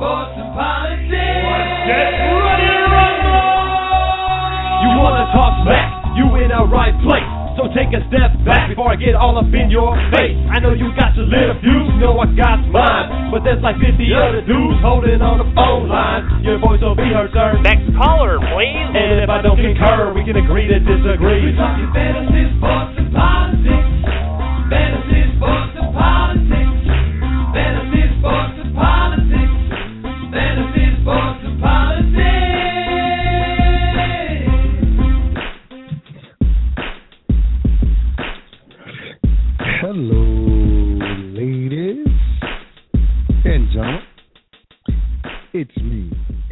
Fantasy, sports, and politics. Get ready to rumble! You wanna talk smack? You in the right place. So take a step back before I get all up in your face. I know you got your little views, know I got mine. But there's like 50 other dudes holding on the phone line. Your voice will be heard, sir. Next caller, please. And if I don't concur, we can agree to disagree. We're talking fantasy, sports, and politics. Fantasy, sports, and politics.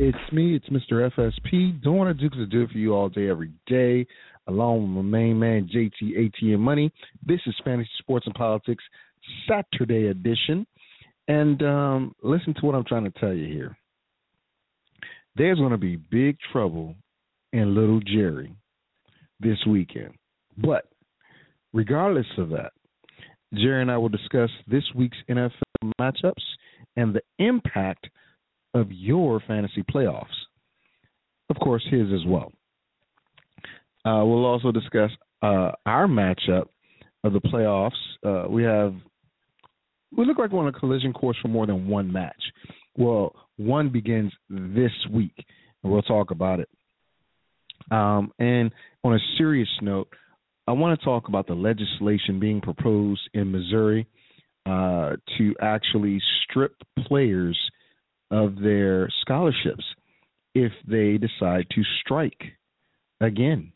It's me. It's Mr. FSP. Doing what I do because I do it for you all day, every day, along with my main man, JT ATM Money. This is Fantasy Sports and Politics Saturday edition. And um, listen to what I'm trying to tell you here. There's going to be big trouble in Little Jerry this weekend. But regardless of that, Jerry and I will discuss this week's NFL matchups and the impact of your fantasy playoffs. Of course, his as well. Uh, we'll also discuss uh, our matchup of the playoffs. Uh, we have we look like we're on a collision course for more than one match. Well, one begins this week, and we'll talk about it. Um, and on a serious note, I want to talk about the legislation being proposed in Missouri uh, to actually strip players of their scholarships if they decide to strike again.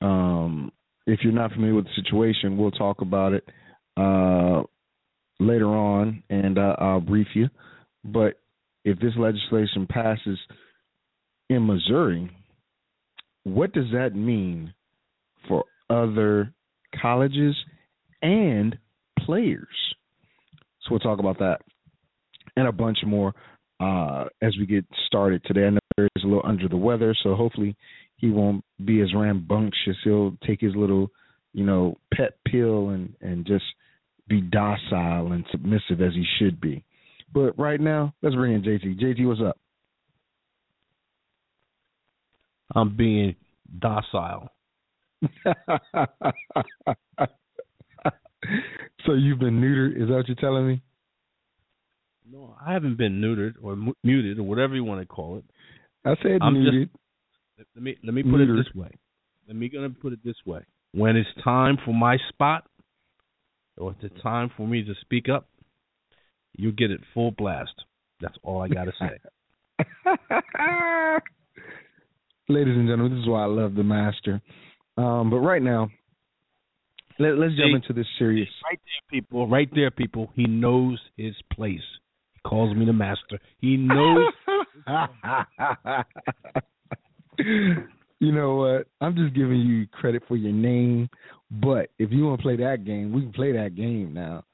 Um, if you're not familiar with the situation, we'll talk about it uh, later on, and uh, I'll brief you. But if this legislation passes in Missouri, what does that mean for other colleges and players. So we'll talk about that and a bunch more uh, as we get started today. I know Barry's a little under the weather, so hopefully he won't be as rambunctious. He'll take his little, you know, pet pill and and just be docile and submissive as he should be. But right now, let's bring in JT. JT, what's up? I'm being docile. so you've been neutered? Is that what you're telling me? No, I haven't been neutered or mu- muted or whatever you want to call it. I said I'm neutered. just let me let me put Neutered. it this way. Let me gonna put it this way. When it's time for my spot, or it's the time for me to speak up, you get it full blast. That's all I gotta say. Ladies and gentlemen, this is why I love the master. Um, but right now, let, let's jump into this serious. right there, people. Right there, people. He knows his place. He calls me the master. He knows. you know what? I'm just giving you credit for your name, but if you want to play that game, we can play that game now.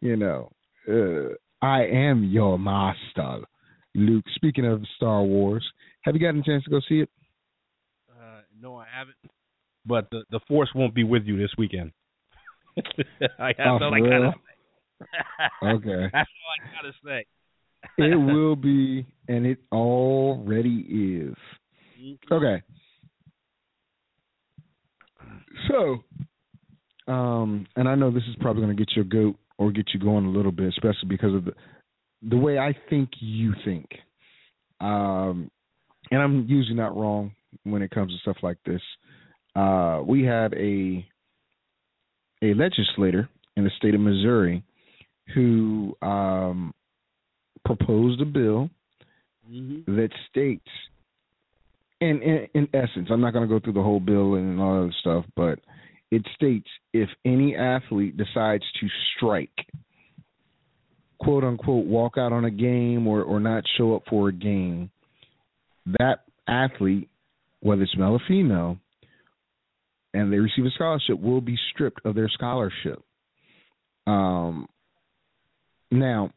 You know, uh, I am your master, Luke. Speaking of Star Wars, have you gotten a chance to go see it? Uh, no, I haven't. But the the force won't be with you this weekend. I, that's Oh, all for I gotta real? say. Okay. that's all I gotta say. It will be, and it already is. Okay. So, um, and I know this is probably going to get your goat or get you going a little bit, especially because of the the way I think you think. Um, and I'm usually not wrong when it comes to stuff like this. Uh, we have a a legislator in the state of Missouri who um, proposed a bill that states, and in in essence, I'm not going to go through the whole bill and all that other stuff, but it states if any athlete decides to strike, quote unquote walk out on a game or or not show up for a game, that athlete, whether it's male or female, and they receive a scholarship, will be stripped of their scholarship. Um, now,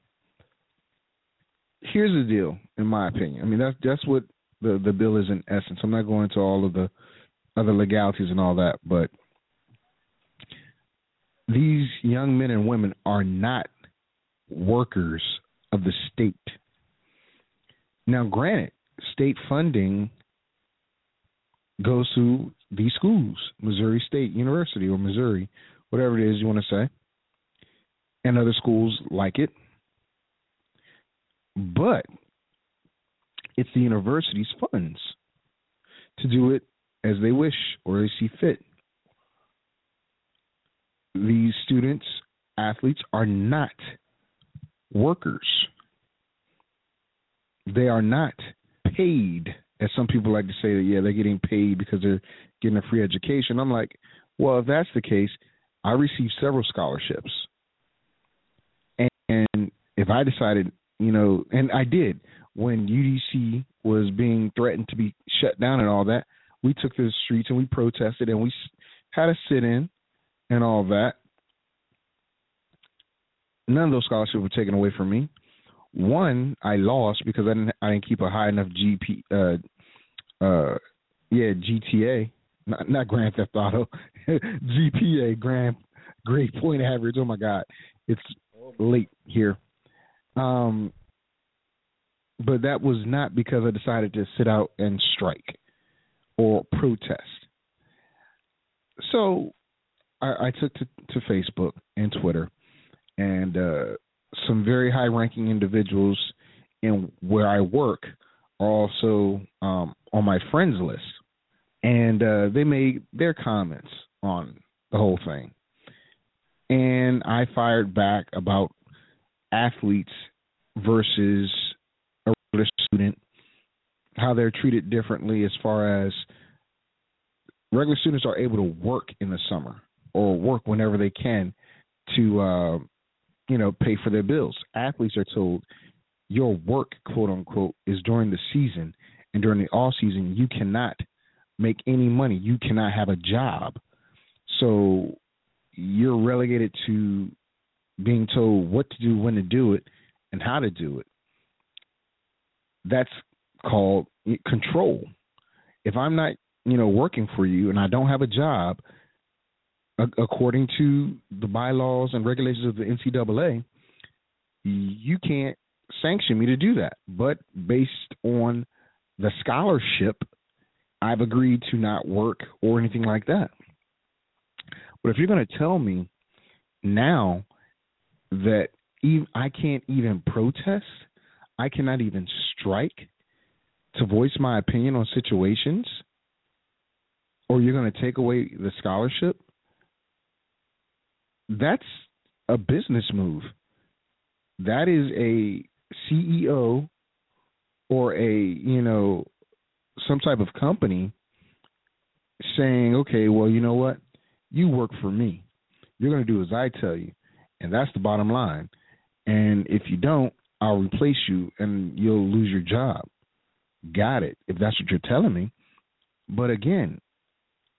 here's the deal, in my opinion. I mean, that's that's what the the bill is in essence. I'm not going into all of the other legalities and all that, but these young men and women are not workers of the state. Now, granted, state funding goes to these schools, Missouri State University or Missouri, whatever it is you want to say, and other schools like it. But it's the university's funds to do it as they wish or they see fit. These students, athletes, are not workers. They are not paid, as some people like to say that, yeah, they're getting paid because they're getting a free education. I'm like, well, if that's the case, I received several scholarships. And if I decided, you know, and I did when UDC was being threatened to be shut down and all that, we took to the streets and we protested and we had a sit in and all that none of those scholarships were taken away from me. One, I lost because I didn't I didn't keep a high enough GP uh uh yeah, GTA, not not Grand Theft Auto, GPA, Grand Grade Point Average. Oh my God, it's late here. Um, but that was not because I decided to sit out and strike or protest. So I, I took to, to Facebook and Twitter and uh, some very high ranking individuals in where I work are also um, on my friends list. And uh, they made their comments on the whole thing. And I fired back about athletes versus a regular student, how they're treated differently as far as regular students are able to work in the summer or work whenever they can to uh, you know, pay for their bills. Athletes are told your work, quote unquote, is during the season, and during the off season, you cannot make any money. You cannot have a job. So you're relegated to being told what to do, when to do it, and how to do it. That's called control. If I'm not, you know, working for you and I don't have a job, according to the bylaws and regulations of the NCAA, you can't sanction me to do that. But based on the scholarship, I've agreed to not work or anything like that. But if you're going to tell me now that even, I can't even protest, I cannot even strike to voice my opinion on situations, or you're going to take away the scholarship, that's a business move. That is a CEO or a, you know, some type of company saying, okay, well, you know what? You work for me. You're going to do as I tell you. And that's the bottom line. And if you don't, I'll replace you and you'll lose your job. Got it, if that's what you're telling me. But again,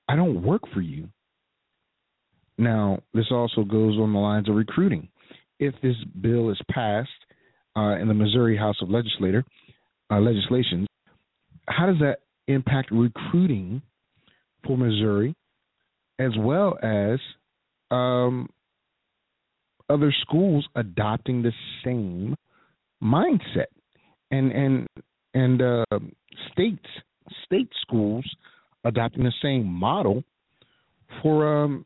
I don't work for you. Now, this also goes on the lines of recruiting. If this bill is passed uh, in the Missouri House of Legislator uh, legislation, how does that impact recruiting for Missouri, as well as um, other schools adopting the same mindset, and and and uh, states state schools adopting the same model for um,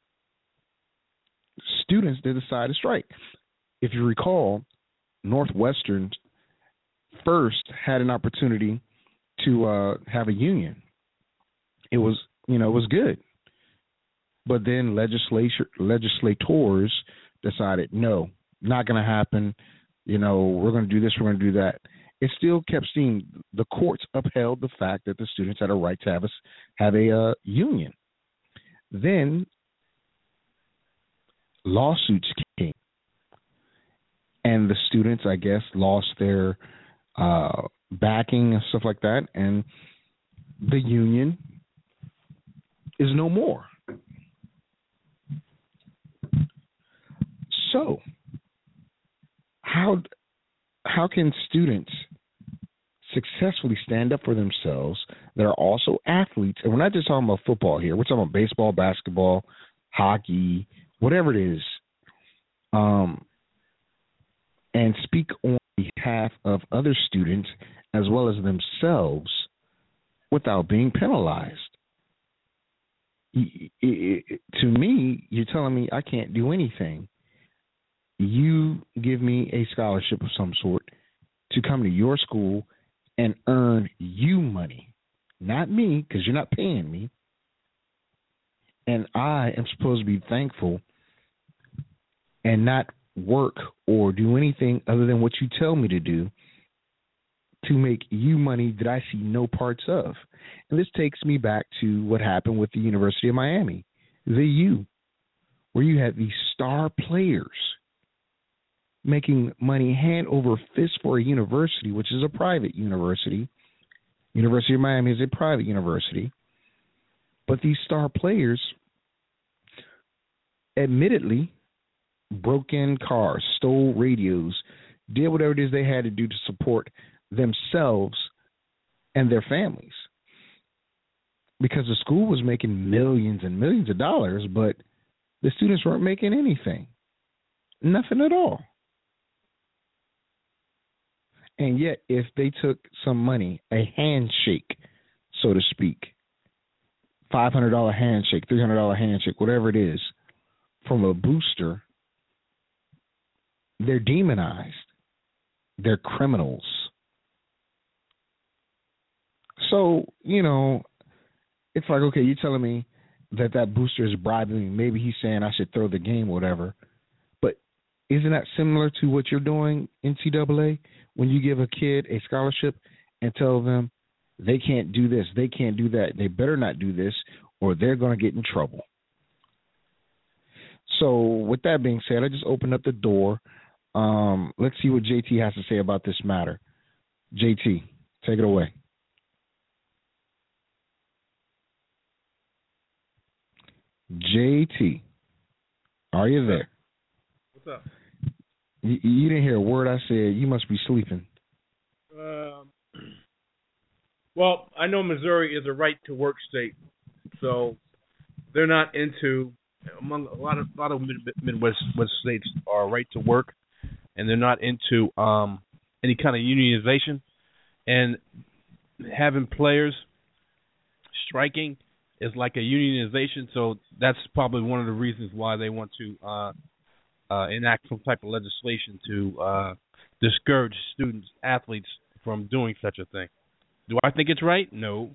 students that decide to strike. If you recall, Northwestern first had an opportunity to uh, have a union. It was, you know, it was good. But then legislature legislators decided, no, not going to happen. You know, we're going to do this, we're going to do that. It still kept seeing the courts upheld the fact that the students had a right to have a, have a uh, union. Then lawsuits came. and the students, I guess, lost their uh, backing and stuff like that, and the union is no more. So, how how can students successfully stand up for themselves that are also athletes? And we're not just talking about football here. We're talking about baseball, basketball, hockey, whatever it is. Um, and speak on behalf of other students as well as themselves without being penalized. To me, you're telling me I can't do anything. You give me a scholarship of some sort to come to your school and earn you money, not me, because you're not paying me. And I am supposed to be thankful and not work or do anything other than what you tell me to do to make you money that I see no parts of. And this takes me back to what happened with the University of Miami, the U, where you had these star players making money hand over fist for a university, which is a private university. University of Miami is a private university. But these star players, admittedly, broke in cars, stole radios, did whatever it is they had to do to support themselves and their families. Because the school was making millions and millions of dollars, but the students weren't making anything. Nothing at all. And yet, if they took some money, a handshake, so to speak, $500 handshake, $300 handshake, whatever it is, from a booster they're demonized. They're criminals. So, you know, it's like, okay, you're telling me that that booster is bribing me. Maybe he's saying I should throw the game whatever. But isn't that similar to what you're doing, NCAA, when you give a kid a scholarship and tell them they can't do this, they can't do that, they better not do this, or they're going to get in trouble. So, with that being said, I just opened up the door um, let's see what JT has to say about this matter. JT, take it away. JT, are you there? What's up? You, you didn't hear a word I said. You must be sleeping. Um, well, I know Missouri is a right to work state, so they're not into among a lot of a lot of Midwest West states are right to work and they're not into um, any kind of unionization, and having players striking is like a unionization. So that's probably one of the reasons why they want to uh, uh, enact some type of legislation to uh, discourage students, athletes from doing such a thing. Do I think it's right? No.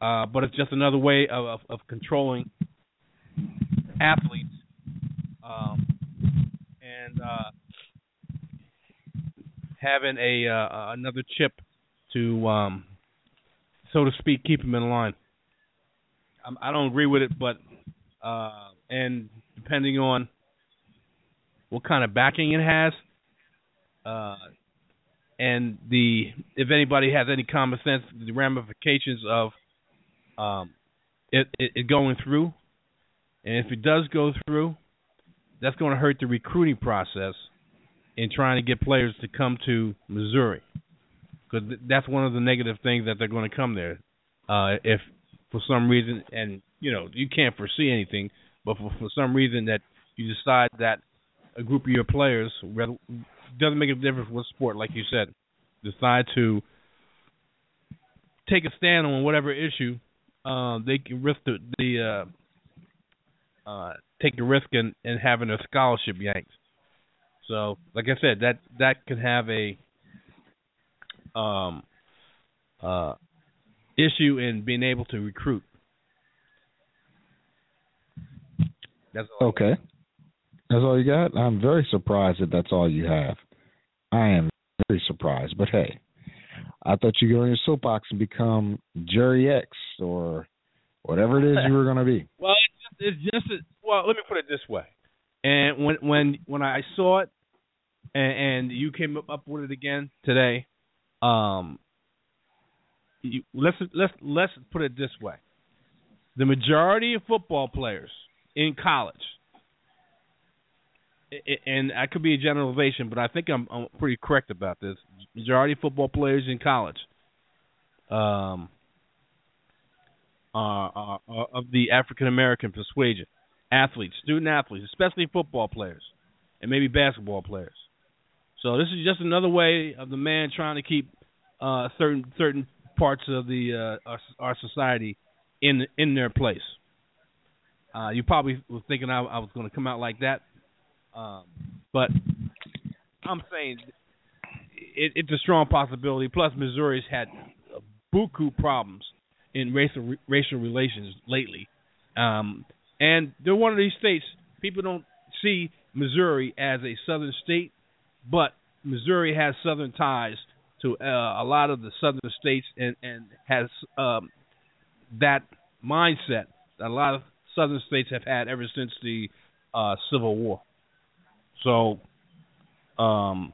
Uh, but it's just another way of, of, of controlling athletes um, and uh, having a uh, another chip to, um, so to speak, keep him in line. I'm, I do not agree with it, but uh, and depending on what kind of backing it has, uh, and the if anybody has any common sense, the ramifications of um, it, it, it going through, and if it does go through, that's going to hurt the recruiting process in trying to get players to come to Missouri. Because th- that's one of the negative things that they're going to come there. Uh, if for some reason, and you know you can't foresee anything, but for, for some reason that you decide that a group of your players doesn't make a difference with sport, like you said, decide to take a stand on whatever issue, uh, they can risk the, the uh, uh, take the risk in, in having a scholarship yanked. So, like I said, that that could have a um uh issue in being able to recruit. That's all okay. That's all you got. I'm very surprised that that's all you have. I am very surprised, but hey, I thought you'd go on your soapbox and become Jerry X or whatever it is you were going to be. Well, it's just, it's just well. Let me put it this way. And when when when I saw it, and, and you came up- with it again today. Um, you, let's let's let's put it this way: the majority of football players in college, and that could be a generalization, but I think I'm, I'm pretty correct about this. Majority football players in college, um, are, are, are of the African American persuasion, athletes, student athletes, especially football players, and maybe basketball players. So this is just another way of the man trying to keep uh, certain certain parts of the uh, our, our society in in their place. Uh, you probably were thinking I, I was going to come out like that, um, but I'm saying it, it's a strong possibility. Plus, Missouri's had buku problems in racial racial relations lately, um, and they're one of these states. People don't see Missouri as a southern state, but Missouri has southern ties to uh, a lot of the southern states, and and has um, that mindset that a lot of southern states have had ever since the uh, Civil War. So, um,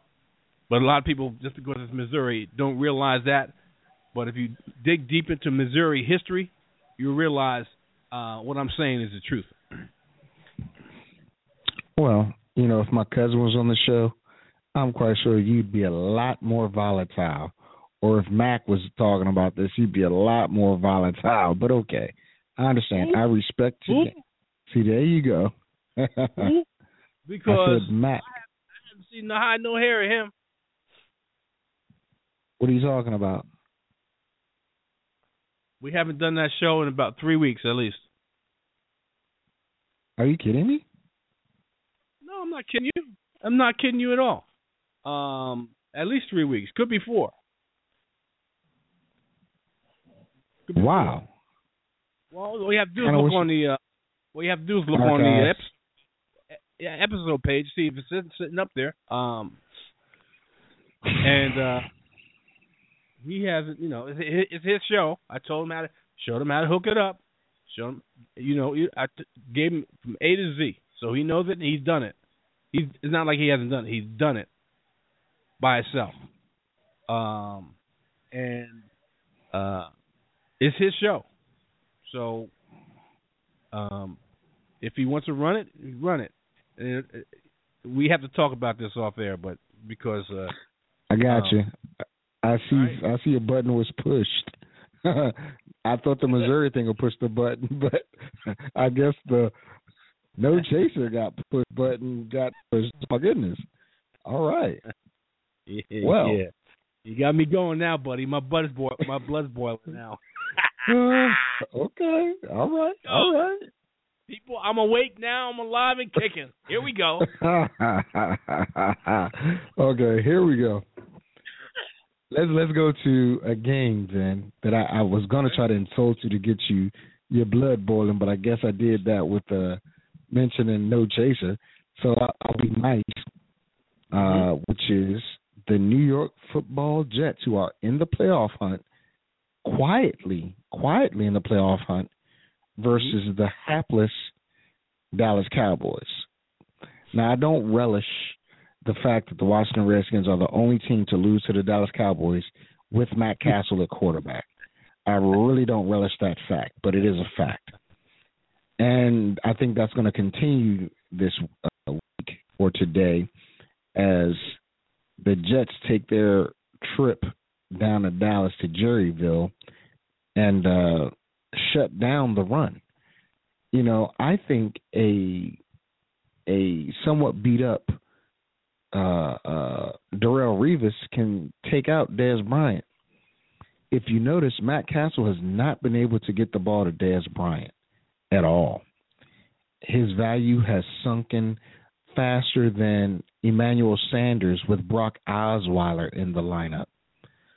but a lot of people just because it's Missouri don't realize that. But if you dig deep into Missouri history, you realize uh, what I'm saying is the truth. Well, you know, if my cousin was on the show, I'm quite sure you'd be a lot more volatile. Or if Mac was talking about this, you'd be a lot more volatile. But okay, I understand. I respect you. See, there you go. I Because said Mac. I haven't seen no hide, no hair of him. What are you talking about? We haven't done that show in about three weeks at least. Are you kidding me? No, I'm not kidding you. I'm not kidding you at all. Um, at least three weeks. Could be four. Could be Wow. four. Well, all you have to do is look on the. Uh, what you have to do is look on the uh, Archives. ep- yeah, episode page, see if it's sitting, sitting up there. Um, and uh, he has, you know, it's, it's his show. I told him how to, showed him how to hook it up. Showed him, you know, I t- gave him from A to Z, so he knows it. and He's done it. He's it's not like he hasn't done it. He's done it by himself. Um, and uh, it's his show. So, um, if he wants to run it, run it. It, it- we have to talk about this off air, but because uh, I got Um, you. I see. right. I see a button was pushed. I thought the Missouri thing would push the button, but I guess the no chaser got pushed button got pushed. My goodness. All right. yeah, Well. yeah. you got me going now, buddy. My blood's boil, my blood's boiling now. Uh, okay. All right. All right. People, I'm awake now. I'm alive and kicking. Here we go. okay, here we go. Let's let's go to a game then that I, I was gonna try to insult you to get you your blood boiling, but I guess I did that with uh mentioning no chaser. So I, I'll be nice, uh, which is the New York Football Jets, who are in the playoff hunt, quietly, quietly in the playoff hunt, versus the hapless Dallas Cowboys. Now, I don't relish the fact that the Washington Redskins are the only team to lose to the Dallas Cowboys with Matt Cassel at quarterback. I really don't relish that fact, but it is a fact. And I think that's going to continue this uh, week or today as the Jets take their trip down to Dallas to Jerryville and uh, shut down the run. You know, I think a a somewhat beat up uh, uh, Darrelle Revis can take out Dez Bryant. If you notice, Matt Cassel has not been able to get the ball to Dez Bryant at all. His value has sunken faster than Emmanuel Sanders with Brock Osweiler in the lineup.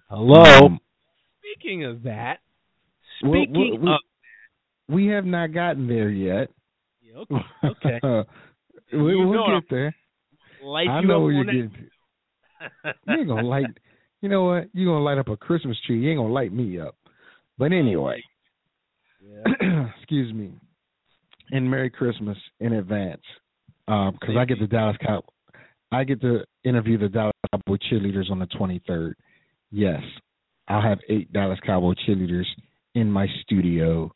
Hello. Um, Speaking of that, well, speaking we, of, we have not gotten there yet. Yeah, okay, okay. we, You we'll get there. light I you know you're getting to. You ain't gonna light. You know what? You're gonna light up a Christmas tree. You ain't gonna light me up. But anyway, excuse me. And Merry Christmas in advance, um, because I get the Dallas Cow. I get to interview the Dallas Cowboy cheerleaders on the 23rd. Yes, I'll have eight Dallas Cowboy cheerleaders in my studio,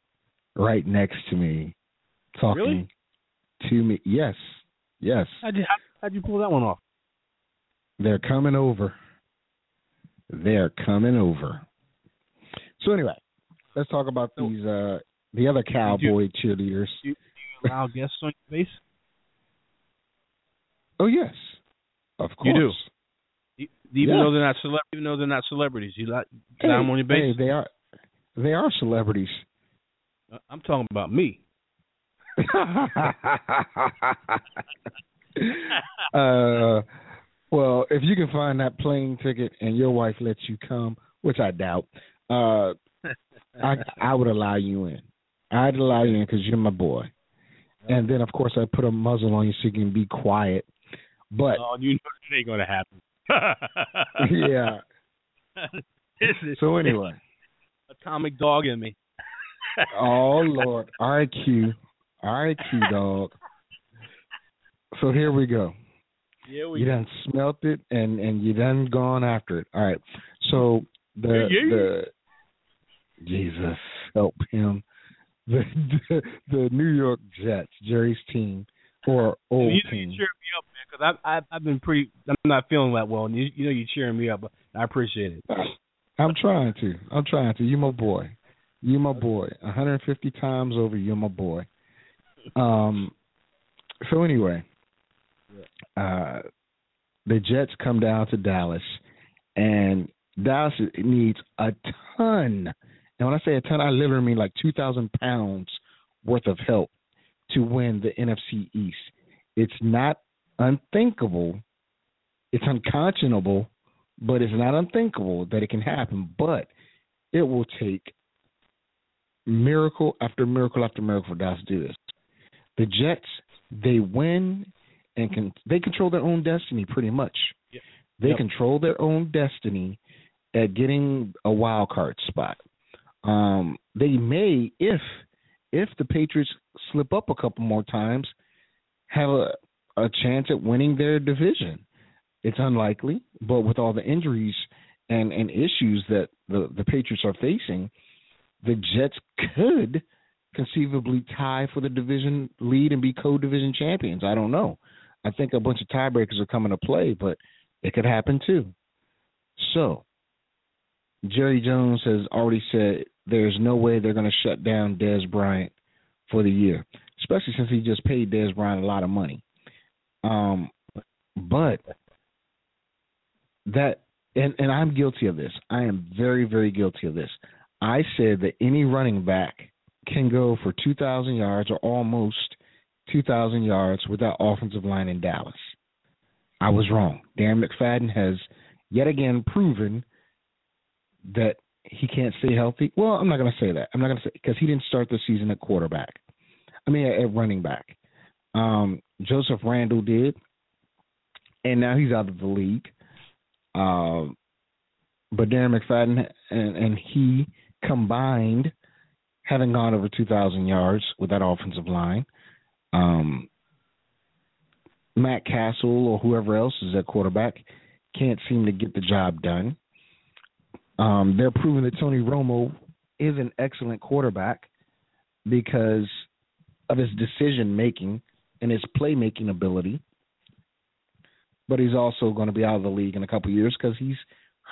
right next to me, talking Really? to me. Yes, yes, How'd you, how, how'd you pull that one off? they're coming over. They're coming over. So anyway, let's talk about these uh the other cowboy cheerleaders. You allow guests on your base? Oh yes, of course. You do? Even Yeah. though they're not cele- even though they're not celebrities, you let Hey, allow them on your base. hey, they are they are celebrities. Uh, I'm talking about me. uh, well, if you can find that plane ticket and your wife lets you come, which I doubt, uh, I I would allow you in. I'd allow you in because you're my boy. And then, of course, I put a muzzle on you so you can be quiet. But Oh, you know it ain't gonna happen. yeah. So anyway, atomic dog in me. oh Lord, IQ, IQ dog. So here we go. Yeah, we you done smelt it and and you done gone after it. All right. So the Yeah, the Jesus help him. The, the the New York Jets, Jerry's team or old you, you team. cheer me up, man, because I've, I've I've been pretty. I'm not feeling that well, and you you know you're cheering me up. I appreciate it. I'm trying to. I'm trying to. You my boy. You my boy. 150 times over. You're my boy. Um. So anyway, uh, the Jets come down to Dallas, and Dallas needs a ton. And when I say a ton, I literally mean like 2,000 pounds worth of help to win the NFC East. It's not unthinkable. It's unconscionable but it's not unthinkable that it can happen. But it will take miracle after miracle after miracle for Dallas to do this. The Jets, they win and can they control their own destiny pretty much. Yep. They Yep. control their own destiny at getting a wild card spot. Um, they may, if if the Patriots slip up a couple more times, have a a chance at winning their division. It's unlikely, but with all the injuries and, and issues that the, the Patriots are facing, the Jets could conceivably tie for the division lead and be co-division champions. I don't know. I think a bunch of tiebreakers are coming to play, but it could happen too. So, Jerry Jones has already said there's no way they're going to shut down Dez Bryant for the year, especially since he just paid Dez Bryant a lot of money. Um, but that and and I'm guilty of this. I am very very guilty of this. I said that any running back can go for 2,000 yards or almost 2,000 yards with that offensive line in Dallas. I was wrong. Dan McFadden has yet again proven that he can't stay healthy. Well, I'm not going to say that. I'm not going to say because he didn't start the season at quarterback. I mean, at, at running back. Um, Joseph Randle did, and now he's out of the league. Um, but Darren McFadden and, and he combined, having gone over 2,000 yards with that offensive line. Um, Matt Cassel or whoever else is at quarterback can't seem to get the job done. Um, they're proving that Tony Romo is an excellent quarterback because of his decision making and his playmaking ability. But he's also going to be out of the league in a couple of years because he's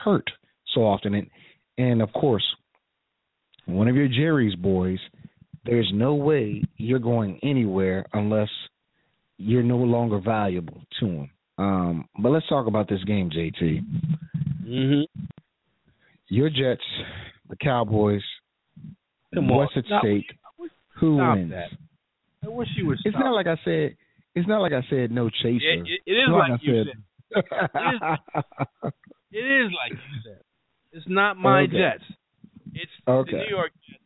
hurt so often. And, and of course, one of your Jerry's boys, there's no way you're going anywhere unless you're no longer valuable to him. Um, but let's talk about this game, JT. Mm-hmm. Your Jets, the Cowboys, Come on. what's at stake? Who Stop wins? that. I wish you would It's not like I said. It's not like I said no chaser. It, it, it is like I you said. said. It is like you said. It's not my Okay. Jets. It's Okay. the New York Jets,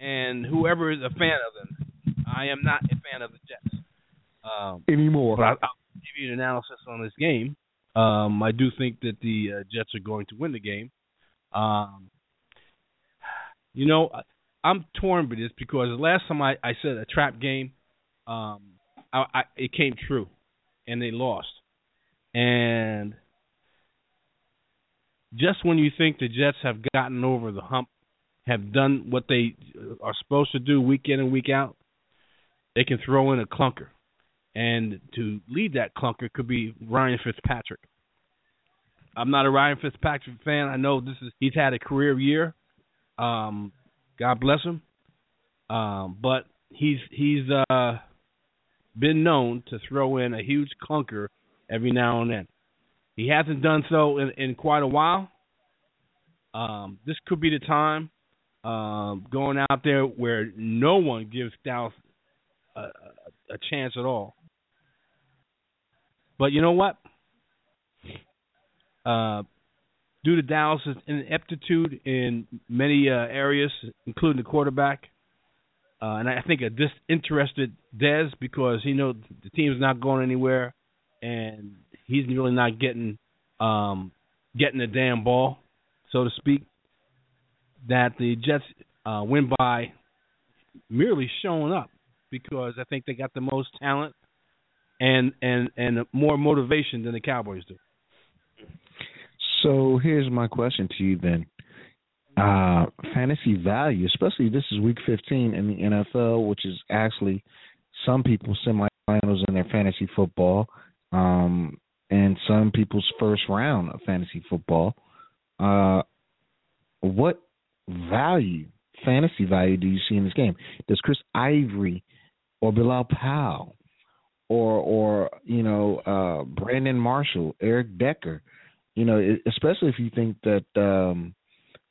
and whoever is a fan of them. I am not a fan of the Jets. Um, Anymore. but I, I'll give you an analysis on this game. Um, I do think that the uh, Jets are going to win the game. Um, you know, I- I'm torn with this because the last time I, I said a trap game, um, I, I, it came true, and they lost. And just when you think the Jets have gotten over the hump, have done what they are supposed to do week in and week out, they can throw in a clunker. And to lead that clunker could be Ryan Fitzpatrick. I'm not a Ryan Fitzpatrick fan. I know this is he's had a career year. Um, God bless him. Um, but he's he's uh, been known to throw in a huge clunker every now and then. He hasn't done so in, in quite a while. Um, this could be the time um, going out there where no one gives Dallas a, a, chance at all. But you know what? Uh, due to Dallas's ineptitude in many uh, areas, including the quarterback, uh, and I think a disinterested Dez because he knows the team's not going anywhere, and he's really not getting um, getting the damn ball, so to speak. That the Jets uh, win by merely showing up because I think they got the most talent and and and more motivation than the Cowboys do. So here's my question to you then. Uh, fantasy value, especially this is week 15 in the NFL, which is actually some people's semifinals in their fantasy football, um, and some people's first round of fantasy football. Uh, what value, fantasy value, do you see in this game? Does Chris Ivory or Bilal Powell or or you know uh, Brandon Marshall, Eric Decker, you know, especially if you think that um,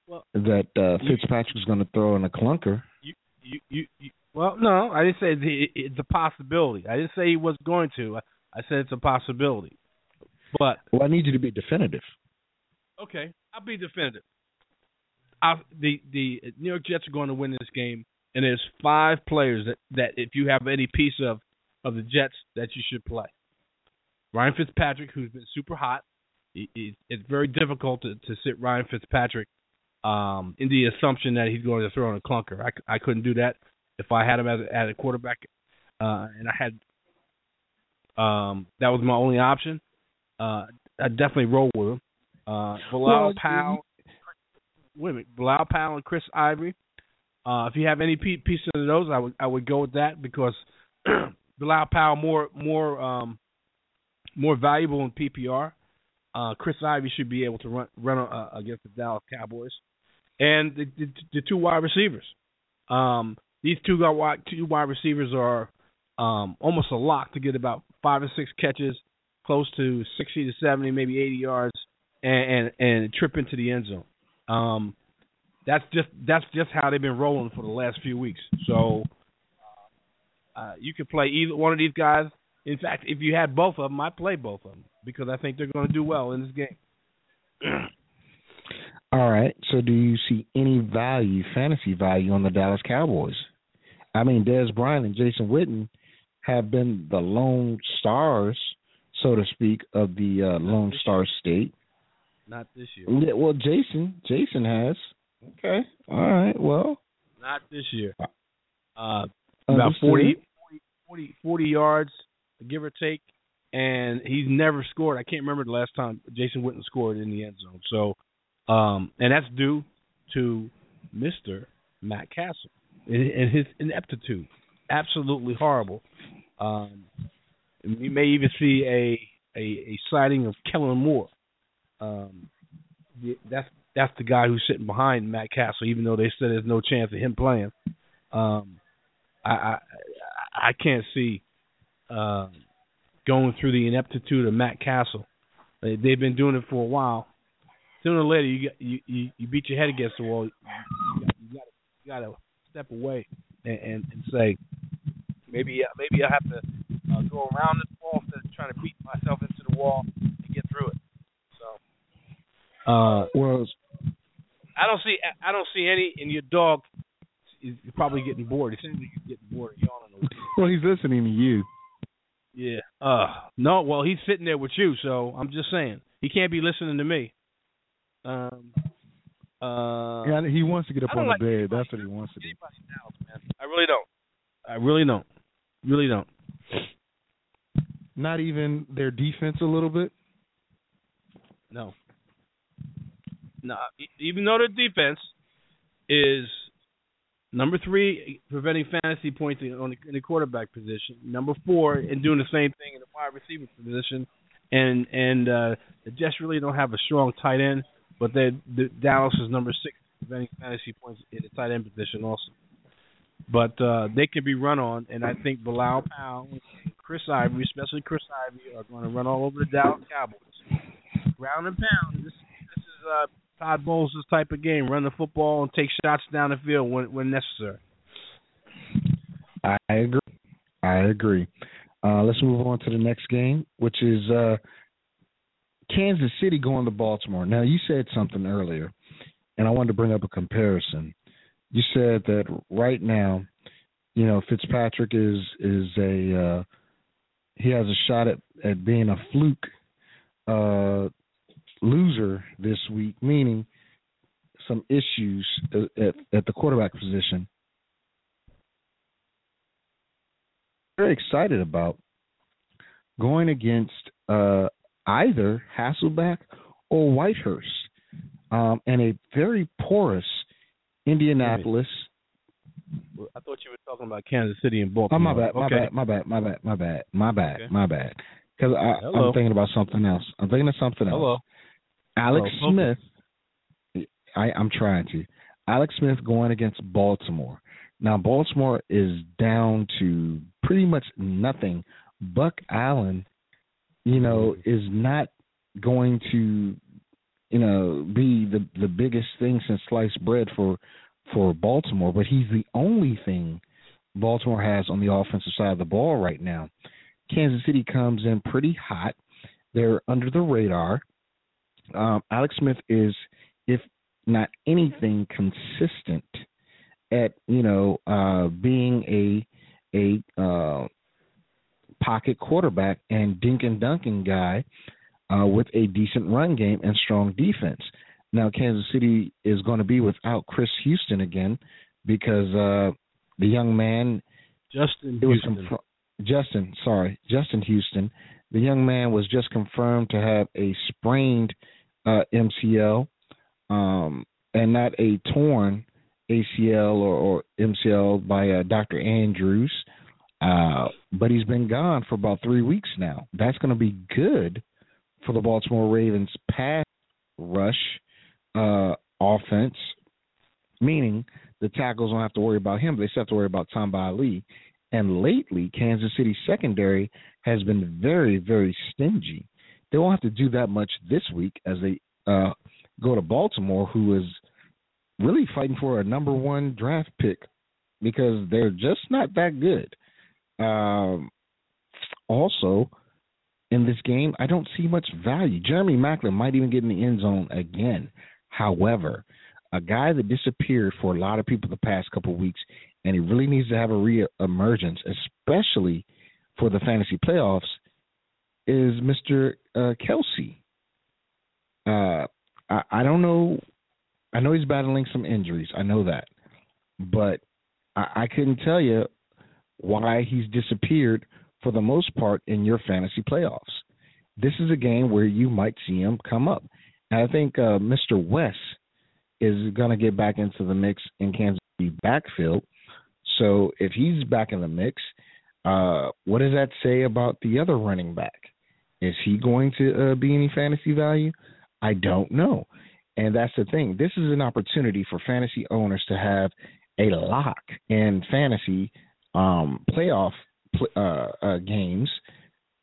well, that uh, Fitzpatrick's going to throw in a clunker. You, you, you, you, well, no, I didn't say the, it's a possibility. I didn't say he was going to. I, I said it's a possibility. But well, I need you to be definitive. Okay, I'll be definitive. I, the the New York Jets are going to win this game, and there's five players that that if you have any piece of of the Jets that you should play. Ryan Fitzpatrick, who's been super hot. He, he, it's very difficult to, to sit Ryan Fitzpatrick um, in the assumption that he's going to throw in a clunker. I, I couldn't do that if I had him as a, as a quarterback, uh, and I had um, that was my only option. Uh, I definitely roll with him. Uh, Bilal Well, Powell, wait a minute, Bilal Powell and Chris Ivory. Uh, if you have any piece of those, I would I would go with that because Bilal Powell more more um, more valuable in PPR. Uh, Chris Ivy should be able to run run uh, against the Dallas Cowboys, and the, the, the two wide receivers. Um, these two wide two wide receivers are um, almost a lock to get about five or six catches, close to sixty to seventy, maybe eighty yards, and and, and trip into the end zone. Um, that's just that's just how they've been rolling for the last few weeks. So uh, you could play either one of these guys. In fact, if you had both of them, I'd play both of them because I think they're going to do well in this game. All right. So, do you see any value, fantasy value, on the Dallas Cowboys? I mean, Dez Bryant and Jason Witten have been the lone stars, so to speak, of the uh, Lone Star State. Not this year. Yeah, well, Jason, Jason has. Okay. All right. Well, Not this year. Uh, about understood. 40, 40, 40 yards, give or take, and he's never scored. I can't remember the last time Jason Witten scored in the end zone. So, um, and that's due to Mister Matt Cassel and his ineptitude. Absolutely horrible. Um, we may even see a a, a sighting of Kellen Moore. Um, that's that's the guy who's sitting behind Matt Cassel, even though they said there's no chance of him playing. Um, I, I I can't see uh, going through the ineptitude of Matt Cassel. They've been doing it for a while. Sooner or later, you got, you, you you beat your head against the wall. You got you got, you got to step away and, and, and say maybe uh, maybe I have to uh, go around this wall instead of trying to beat myself into the wall and get through it. So, uh, well, I don't see I don't see any. And your dog is probably getting bored. It seems like he's getting bored yawning. a well, he's listening to you. Yeah. Uh no, well he's sitting there with you, so I'm just saying. He can't be listening to me. Um uh Yeah, he wants to get up I don't on like the bed. anybody- That's what he wants to do. anybody in Dallas, man. I really don't. I really don't. Really don't. Not even their defense a little bit. No. No. e- Even though their defense is number three preventing fantasy points in, on the, in the quarterback position, number four and doing the same thing in the wide receiver position, and and uh, the Jets really don't have a strong tight end, but they the Dallas is number six preventing fantasy points in the tight end position also. But uh, they can be run on, and I think Bilal Powell, Chris Ivory, especially Chris Ivory, are going to run all over the Dallas Cowboys. Ground and pound. This, this is uh, Todd Bowles' type of game. Run the football and take shots down the field when when necessary. I agree. I agree. Uh, let's move on to the next game, which is uh, Kansas City going to Baltimore. Now, you said something earlier, and I wanted to bring up a comparison. You said that right now, you know, Fitzpatrick is is a uh, he has a shot at at being a fluke uh, loser this week, meaning some issues at, at, the quarterback position. Very excited about going against uh, either Hasselbeck or Whitehurst, um, and a very porous Indianapolis. I thought you were talking about Kansas City and Oh Baltimore. my bad, my okay. bad, my bad, my bad, my bad, my bad, Okay. my bad. Because I'm thinking about something else. I'm thinking of something else. Hello. Alex Oh, Smith. I, I'm trying to. Alex Smith going against Baltimore. Now Baltimore is down to pretty much nothing. Buck Allen, you know, is not going to, you know, be the the biggest thing since sliced bread for for Baltimore, but he's the only thing Baltimore has on the offensive side of the ball right now. Kansas City comes in pretty hot. They're under the radar. Um, Alex Smith is, if not anything, consistent at you know uh, being a a uh, pocket quarterback and dink and dunking guy uh, with a decent run game and strong defense. Now Kansas City is going to be without Chris Houston again because uh, the young man Justin it was Houston. confir- Justin, sorry, Justin Houston. The young man was just confirmed to have a sprained uh, MCL um, and not a torn ACL or, or MCL by uh, Dr. Andrews. Uh, but he's been gone for about three weeks now. That's going to be good for the Baltimore Ravens pass rush uh, offense, meaning the tackles don't have to worry about him. They still have to worry about Tamba Hali. And lately, Kansas City secondary has been very, very stingy. They won't have to do that much this week as they uh, go to Baltimore, who is really fighting for a number one draft pick because they're just not that good. Um, also, in this game, I don't see much value. Jeremy Maclin might even get in the end zone again. However, a guy that disappeared for a lot of people the past couple of weeks, and he really needs to have a re-emergence, especially for the fantasy playoffs, is Mr. Uh, Kelce. Uh, I, I don't know. I know he's battling some injuries. I know that, but I, I couldn't tell you why he's disappeared for the most part in your fantasy playoffs. This is a game where you might see him come up. And I think uh, Mr. West is going to get back into the mix in Kansas City backfield. So if he's back in the mix, uh, what does that say about the other running back? Is he going to uh, be any fantasy value? I don't know. And that's the thing. This is an opportunity for fantasy owners to have a lock in fantasy um, playoff pl- uh, uh, games,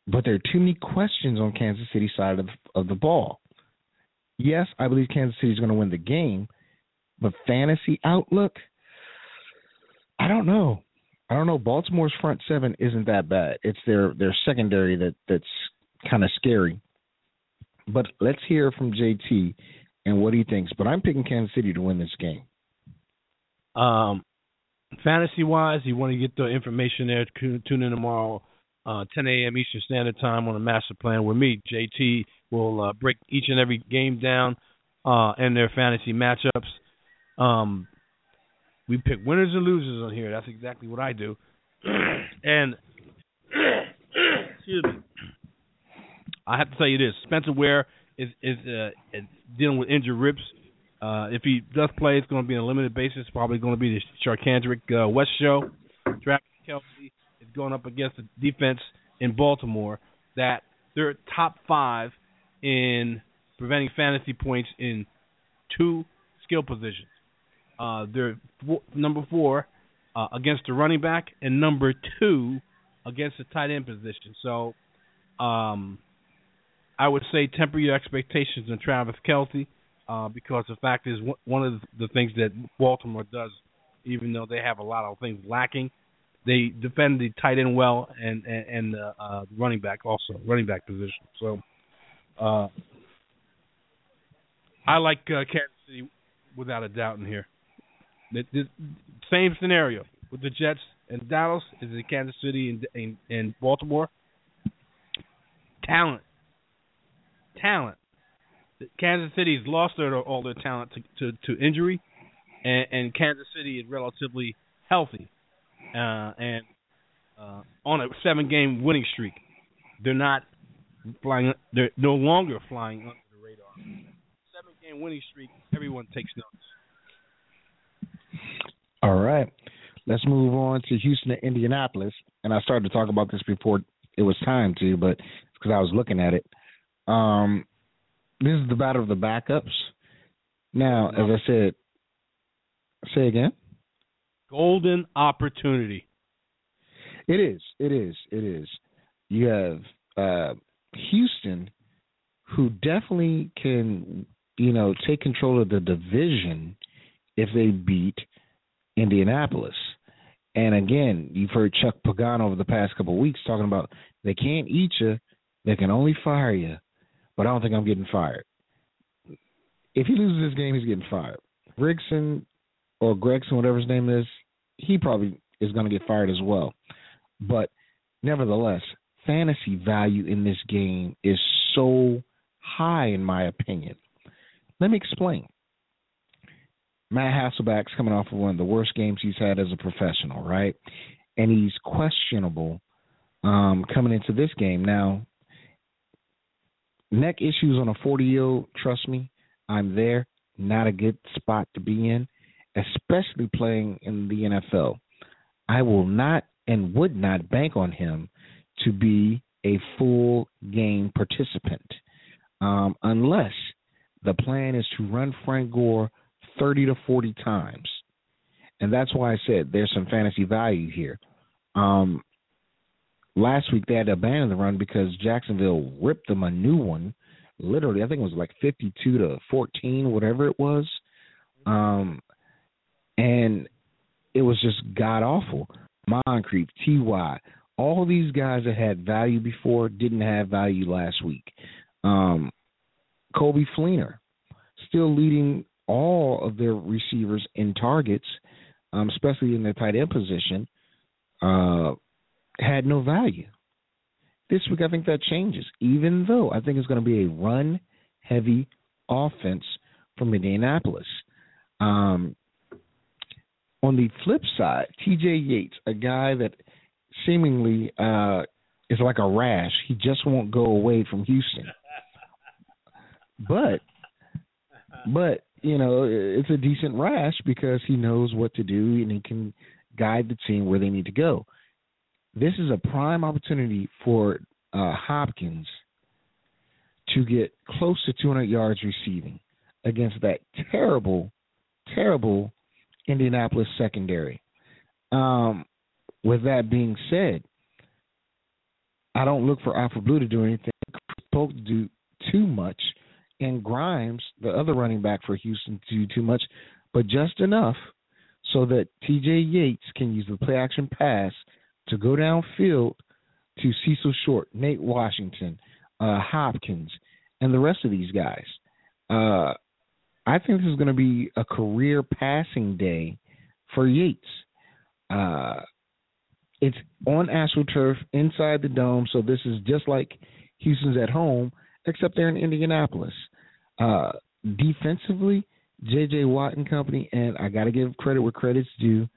but there are too many questions on Kansas City side of, of the ball. Yes, I believe Kansas City is going to win the game, but fantasy outlook, I don't know. I don't know. Baltimore's front seven isn't that bad. It's their their secondary that that's kind of scary. But let's hear from JT and what he thinks. But I'm picking Kansas City to win this game. Um, fantasy wise, you want to get the information there. Tune in tomorrow, uh, 10 a.m. Eastern Standard Time on the Master Plan with me. JT will uh, break each and every game down uh, and their fantasy matchups. Um, we pick winners and losers on here. That's exactly what I do. and excuse me. I have to tell you this: Spencer Ware is is, uh, is dealing with injured ribs. Uh, if he does play, it's going to be on a limited basis. Probably going to be the Charcandrick uh, West show. Travis Kelce is going up against the defense in Baltimore that they're top five in preventing fantasy points in two skill positions. Uh, they're four, number four uh, against the running back and number two against the tight end position. So um, I would say temper your expectations on Travis Kelce uh, because the fact is one of the things that Baltimore does, even though they have a lot of things lacking, they defend the tight end well and and, and the uh, running back also running back position. So uh, I like uh, Kansas City without a doubt in here. The, the same scenario with the Jets and Dallas is in Kansas City and, and, and Baltimore. Talent, talent. Kansas City's lost their, all their talent to to, to injury, and, and Kansas City is relatively healthy, uh, and uh, on a seven-game winning streak. They're not flying. They're no longer flying under the radar. Seven-game winning streak. Everyone takes notice. All right. Let's move on to Houston and Indianapolis. And I started to talk about this before it was time to, but because I was looking at it. Um, this is the battle of the backups. Now, as I said, say again. Golden opportunity. It is. It is. It is. You have uh, Houston, who definitely can, you know, take control of the division if they beat Indianapolis. And again, you've heard Chuck Pagano over the past couple of weeks talking about they can't eat you, they can only fire you. But I don't think I'm getting fired. If he loses this game, he's getting fired. Grigson or Gregson, whatever his name is, he probably is going to get fired as well. But nevertheless, fantasy value in this game is so high, in my opinion. Let me explain. Matt Hasselbeck's coming off of one of the worst games he's had as a professional, right? And he's questionable um, coming into this game. Now, neck issues on a 40 year old, trust me, I'm there. Not a good spot to be in, especially playing in the NFL. I will not and would not bank on him to be a full game participant um, unless the plan is to run Frank Gore 30 to 40 times. And that's why I said there's some fantasy value here. Um, last week they had to abandon the run because Jacksonville ripped them a new one. Literally, I think it was like 52 to 14, whatever it was. Um, and it was just god awful. Moncrief, Ty, all these guys that had value before didn't have value last week. Um, Coby Fleener, still leading all of their receivers in targets, um, especially in their tight end position, uh, had no value. This week, I think that changes, even though I think it's going to be a run heavy offense from Indianapolis. Um, on the flip side, TJ Yates, a guy that seemingly uh, is like a rash, he just won't go away from Houston. But, but you know, it's a decent rash because he knows what to do and he can guide the team where they need to go. This is a prime opportunity for uh, Hopkins to get close to 200 yards receiving against that terrible, terrible Indianapolis secondary. Um, with that being said, I don't look for Alfred Blue to do anything. Polk to do too much, and Grimes, the other running back for Houston, to do too much, but just enough so that T.J. Yates can use the play action pass to go downfield to Cecil Short, Nate Washington, uh, Hopkins, and the rest of these guys. Uh, I think this is going to be a career passing day for Yates. Uh, it's on AstroTurf inside the dome, so this is just like Houston's at home, except they're in Indianapolis. Uh, defensively, J.J. Watt and company, and I got to give credit where credit's due.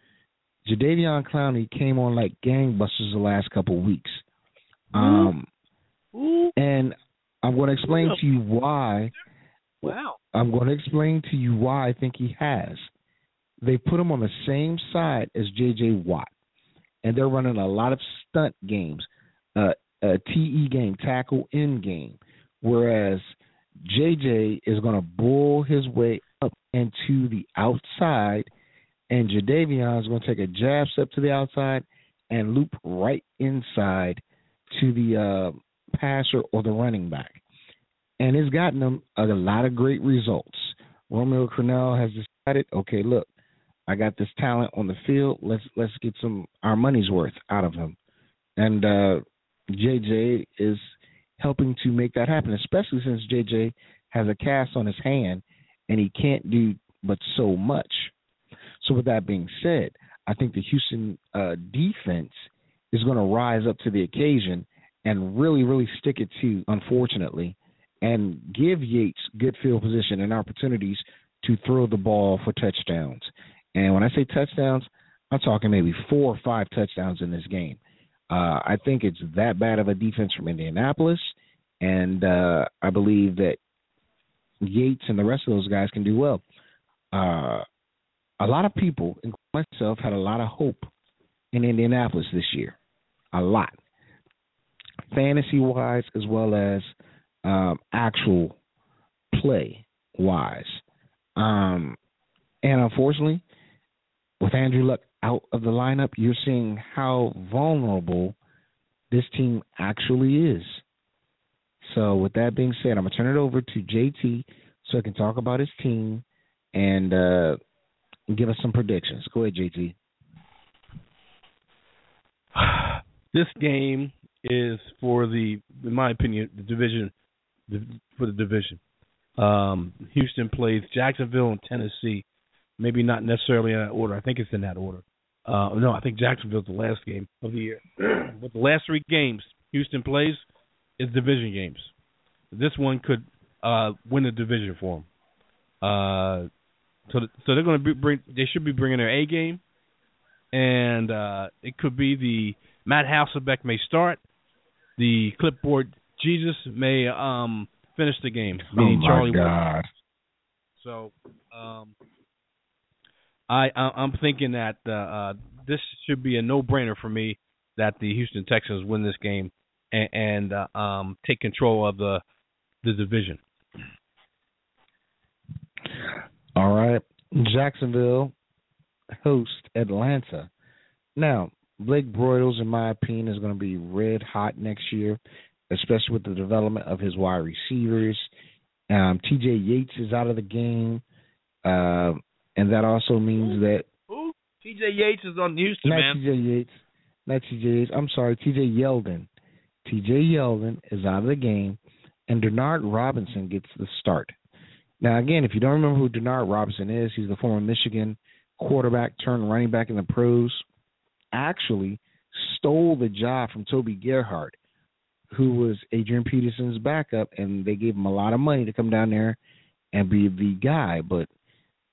Jadeveon Clowney came on like gangbusters the last couple weeks. Um, and I'm going to explain to you why. Wow. I'm going to explain to you why I think he has. They put him on the same side as J.J. Watt, and they're running a lot of stunt games, uh, a TE game, tackle in game, whereas J.J. is going to bull his way up into the outside, and Jadeveon is going to take a jab step to the outside and loop right inside to the uh, passer or the running back. And it's gotten them a lot of great results. Romeo Crennel has decided, okay, look, I got this talent on the field. Let's let's get some our money's worth out of him. And uh, JJ is helping to make that happen, especially since JJ has a cast on his hand and he can't do but so much. So with that being said, I think the Houston uh, defense is going to rise up to the occasion and really, really stick it to, unfortunately, and give Yates good field position and opportunities to throw the ball for touchdowns. And when I say touchdowns, I'm talking maybe four or five touchdowns in this game. Uh, I think it's that bad of a defense from Indianapolis, and uh, I believe that Yates and the rest of those guys can do well. Uh, a lot of people, including myself, had a lot of hope in Indianapolis this year. A lot. Fantasy wise, as well as um, actual play wise. Um, and unfortunately, with Andrew Luck out of the lineup, you're seeing how vulnerable this team actually is. So, with that being said, I'm gonna turn it over to JT so I can talk about his team and uh, give us some predictions. Go ahead, JT. This game is for the, in my opinion, the division, the, for the division. Um, Houston plays Jacksonville and Tennessee. Maybe not necessarily in that order. I think it's in that order. Uh, no, I think Jacksonville's the last game of the year. but the last three games Houston plays is division games. This one could uh, win the division for them. Uh, so, so they're going to bring. They should be bringing their A game, and uh, it could be the Matt Hasselbeck may start. The clipboard Jesus may um, finish the game. Meaning oh my Charlie. God! So, um, I, I I'm thinking that uh, uh, this should be a no-brainer for me that the Houston Texans win this game and, and uh, um, take control of the the division. All right, Jacksonville host Atlanta. Now, Blake Bortles, in my opinion, is going to be red hot next year, especially with the development of his wide receivers. Um, T.J. Yates is out of the game, uh, and that also means that Who? T.J. Yates is on Houston, not man. T.J. Yates, not T.J. Yates. I'm sorry, T.J. Yeldon. T.J. Yeldon is out of the game, and Denard Robinson gets the start. Now, again, if you don't remember who Denard Robinson is, he's the former Michigan quarterback turned running back in the pros. Actually, stole the job from Toby Gerhart, who was Adrian Peterson's backup, and they gave him a lot of money to come down there and be the guy. But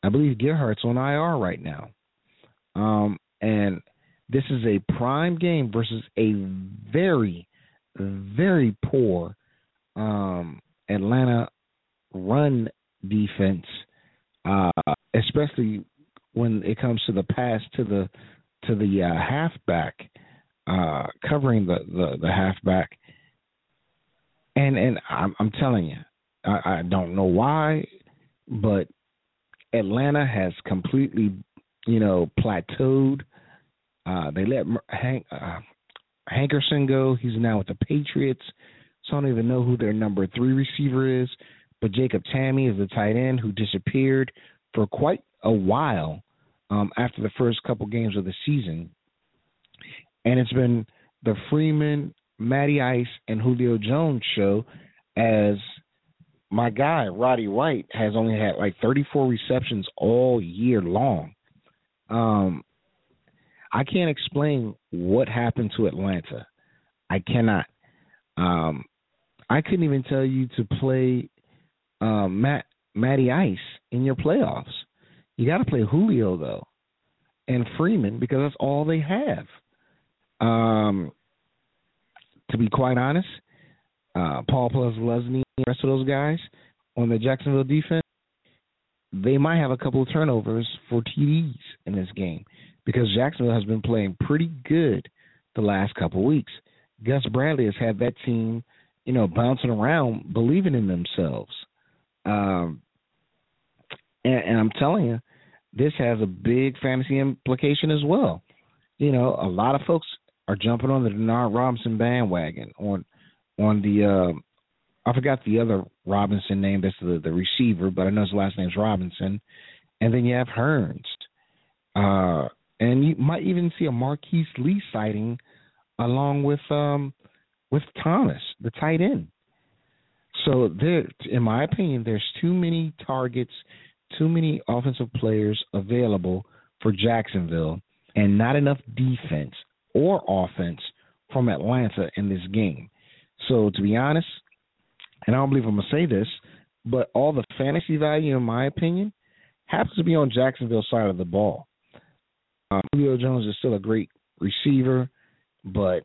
I believe Gerhart's on IR right now. Um, and this is a prime game versus a very, very poor um, Atlanta run defense, uh, especially when it comes to the pass to the to the uh, halfback, uh, covering the, the the halfback. And and I'm, I'm telling you, I, I don't know why, but Atlanta has completely, you know, plateaued. Uh, they let Hank uh, Hankerson go. He's now with the Patriots. So I don't even know who their number three receiver is. But Jacob Tamme is the tight end who disappeared for quite a while um, after the first couple games of the season. And it's been the Freeman, Matty Ice, and Julio Jones show as my guy, Roddy White, has only had like 34 receptions all year long. Um, I can't explain what happened to Atlanta. I cannot. Um, I couldn't even tell you to play um, Matt Matty Ice in your playoffs. You got to play Julio though, and Freeman because that's all they have. Um, to be quite honest, uh, Paul Posluszny, the rest of those guys on the Jacksonville defense, they might have a couple of turnovers for TDs in this game because Jacksonville has been playing pretty good the last couple of weeks. Gus Bradley has had that team, you know, bouncing around, believing in themselves. Um, and, and I'm telling you, this has a big fantasy implication as well. You know, a lot of folks are jumping on the Denard Robinson bandwagon on on the uh, I forgot the other Robinson name. That's the the receiver, but I know his last name's Robinson. And then you have Hurns, uh, and you might even see a Marquise Lee sighting along with um with Thomas, the tight end. So there, in my opinion, there's too many targets, too many offensive players available for Jacksonville, and not enough defense or offense from Atlanta in this game. So to be honest, and I don't believe I'm gonna say this, but all the fantasy value, in my opinion, happens to be on Jacksonville's side of the ball. Uh, Julio Jones is still a great receiver, but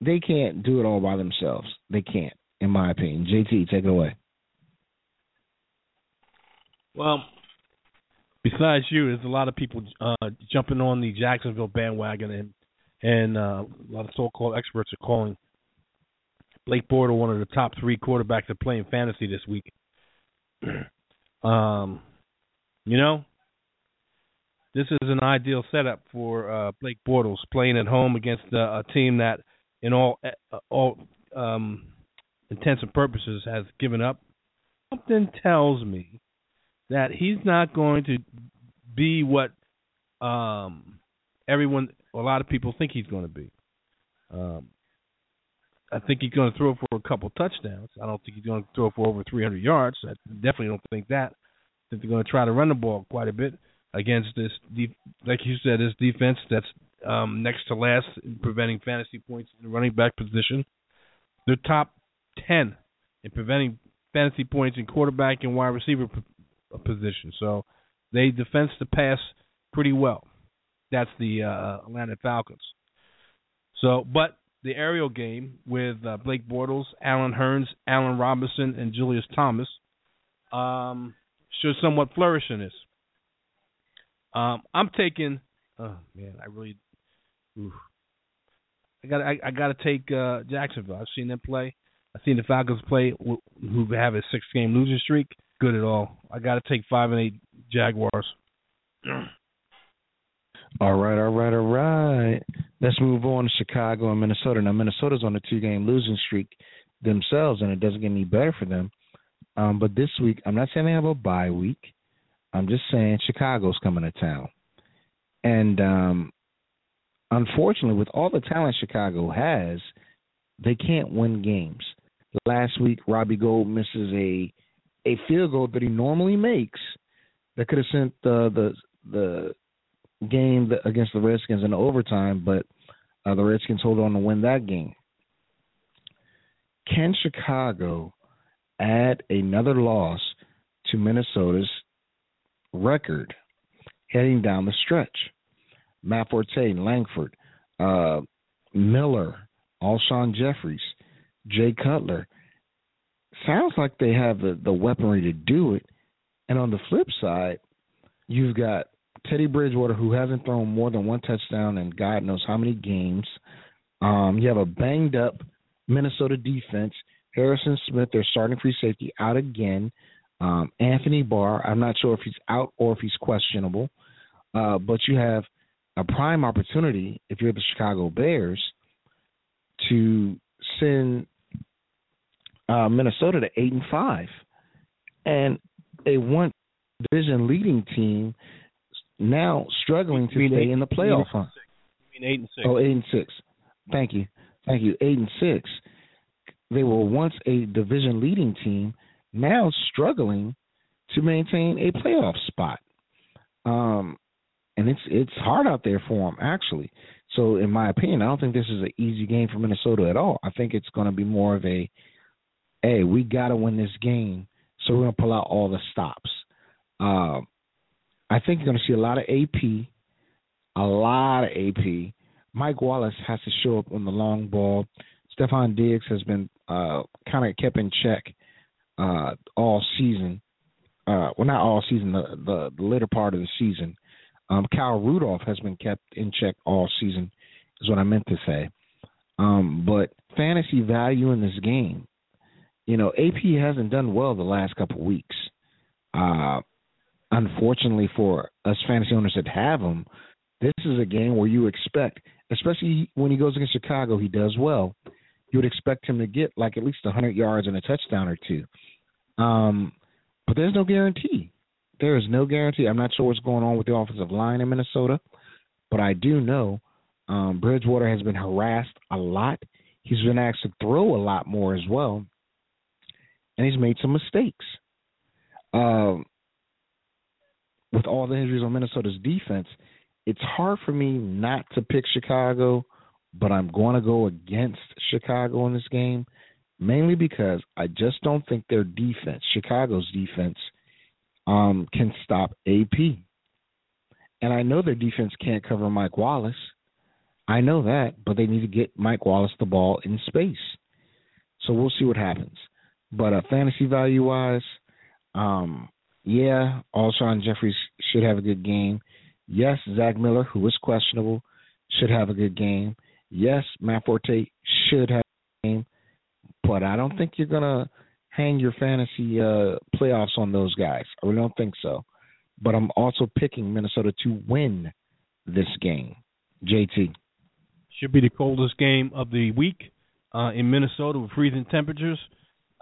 they can't do it all by themselves. They can't, in my opinion. JT, take it away. Well, besides you, there's a lot of people uh, jumping on the Jacksonville bandwagon, and and uh, a lot of so-called experts are calling Blake Bortle one of the top three quarterbacks to play in fantasy this week. um, you know, this is an ideal setup for uh, Blake Bortles playing at home against uh, a team that, in all uh, all um, intents and purposes, has given up. Something tells me that he's not going to be what um, everyone, a lot of people think he's going to be. Um, I think he's going to throw for a couple touchdowns. I don't think he's going to throw for over 300 yards. I definitely don't think that. I think they're going to try to run the ball quite a bit against this, like you said, this defense that's um, next to last in preventing fantasy points in the running back position. They're top 10 in preventing fantasy points in quarterback and wide receiver position. So they defense the pass pretty well. That's the uh, Atlanta Falcons. So, but the aerial game with uh, Blake Bortles, Allen Hurns, Allen Robinson, and Julius Thomas um, should somewhat flourish in this. Um, I'm taking. Oh man, I really. Oof. I got. I, I got to take uh, Jacksonville. I've seen them play. I've seen the Falcons play, who have a six-game losing streak. Good at all. I got to take five and eight Jaguars. All right, all right, all right. Let's move on to Chicago and Minnesota. Now, Minnesota's on a two-game losing streak themselves, and it doesn't get any better for them. Um, but this week, I'm not saying they have a bye week. I'm just saying Chicago's coming to town, and um, unfortunately, with all the talent Chicago has, they can't win games. Last week, Robbie Gould misses a a field goal that he normally makes that could have sent the the the game against the Redskins in overtime, but uh, the Redskins hold on to win that game. Can Chicago add another loss to Minnesota's record heading down the stretch? Matt Forte, Langford, uh, Miller, Alshon Jeffries, Jay Cutler. Sounds like they have the, the weaponry to do it. And on the flip side, you've got Teddy Bridgewater, who hasn't thrown more than one touchdown in God knows how many games. Um, you have a banged up Minnesota defense. Harrison Smith, their starting free safety, out again. Um, Anthony Barr, I'm not sure if he's out or if he's questionable. Uh, but you have a prime opportunity, if you're the Chicago Bears, to send uh, Minnesota to eight and five, and a one division leading team now struggling to stay in the playoff hunt. You mean eight and six? Oh, eight and six. Thank you, thank you. Eight and six. They were once a division leading team, now struggling to maintain a playoff spot. Um, and it's it's hard out there for them actually. So, in my opinion, I don't think this is an easy game for Minnesota at all. I think it's going to be more of a, hey, we got to win this game, so we're going to pull out all the stops. Um, I think you're going to see a lot of AP, a lot of AP. Mike Wallace has to show up on the long ball. Stefon Diggs has been uh, kind of kept in check uh, all season. Uh, well, not all season, the, the, the later part of the season. Um, Kyle Rudolph has been kept in check all season, is what I meant to say. Um, but fantasy value in this game, you know, AP hasn't done well the last couple of weeks. Uh, unfortunately for us fantasy owners that have him, this is a game where you expect, especially when he goes against Chicago, he does well. You would expect him to get like at least 100 yards and a touchdown or two. Um, but there's no guarantee. There is no guarantee. I'm not sure what's going on with the offensive line in Minnesota, but I do know um, Bridgewater has been harassed a lot. He's been asked to throw a lot more as well, and he's made some mistakes. Um, with all the injuries on Minnesota's defense, it's hard for me not to pick Chicago, but I'm going to go against Chicago in this game, mainly because I just don't think their defense, Chicago's defense, um, can stop AP. And I know their defense can't cover Mike Wallace. I know that, but they need to get Mike Wallace the ball in space. So we'll see what happens. But uh, fantasy value wise, um, yeah, Alshon Jeffries should have a good game. Yes, Zach Miller, who is questionable, should have a good game. Yes, Matt Forte should have a game, but I don't think you're gonna hang your fantasy uh, playoffs on those guys. I really don't think so. But I'm also picking Minnesota to win this game. JT. Should be the coldest game of the week uh, in Minnesota with freezing temperatures.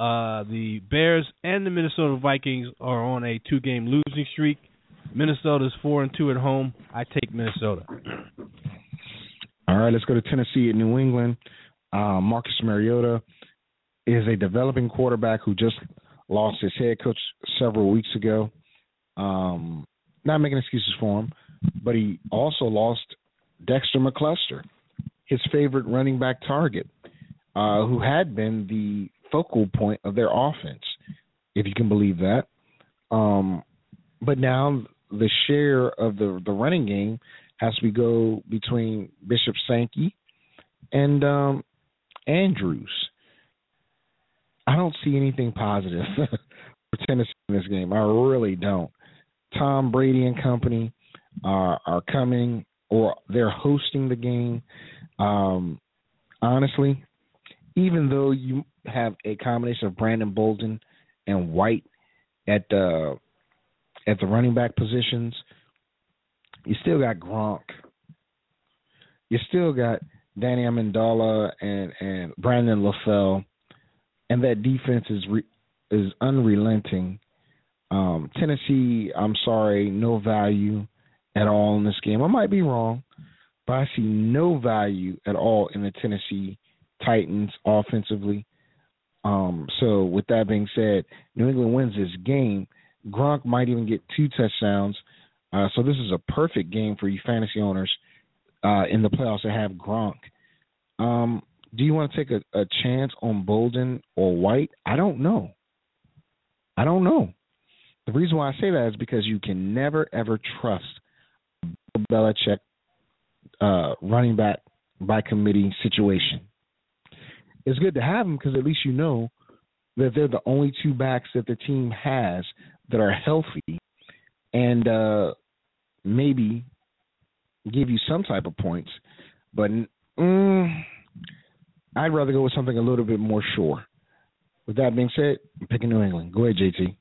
Uh, the Bears and the Minnesota Vikings are on a two-game losing streak. Minnesota's four and two at home. I take Minnesota. All right, let's go to Tennessee at New England. Uh, Marcus Mariota is a developing quarterback who just lost his head coach several weeks ago. Um, not making excuses for him, but he also lost Dexter McCluster, his favorite running back target, uh, who had been the focal point of their offense, if you can believe that. Um, but now the share of the the running game has to go between Bishop Sankey and um, Andrews. I don't see anything positive for Tennessee in this game. I really don't. Tom Brady and company are are coming or they're hosting the game. Um, honestly, even though you have a combination of Brandon Bolden and White at the at the running back positions, you still got Gronk. You still got Danny Amendola and and Brandon LaFell, and that defense is re, is unrelenting. Um, Tennessee, I'm sorry, no value at all in this game. I might be wrong, but I see no value at all in the Tennessee Titans offensively. Um, so with that being said, New England wins this game. Gronk might even get two touchdowns. Uh, so this is a perfect game for you fantasy owners uh, in the playoffs to have Gronk. Um, do you want to take a, a chance on Bolden or White? I don't know. I don't know. The reason why I say that is because you can never ever trust Belichick uh, running back by committee situation it's good to have them because at least you know that they're the only two backs that the team has that are healthy and uh, maybe give you some type of points. But mm, I'd rather go with something a little bit more sure. With that being said, I'm picking New England. Go ahead, JT.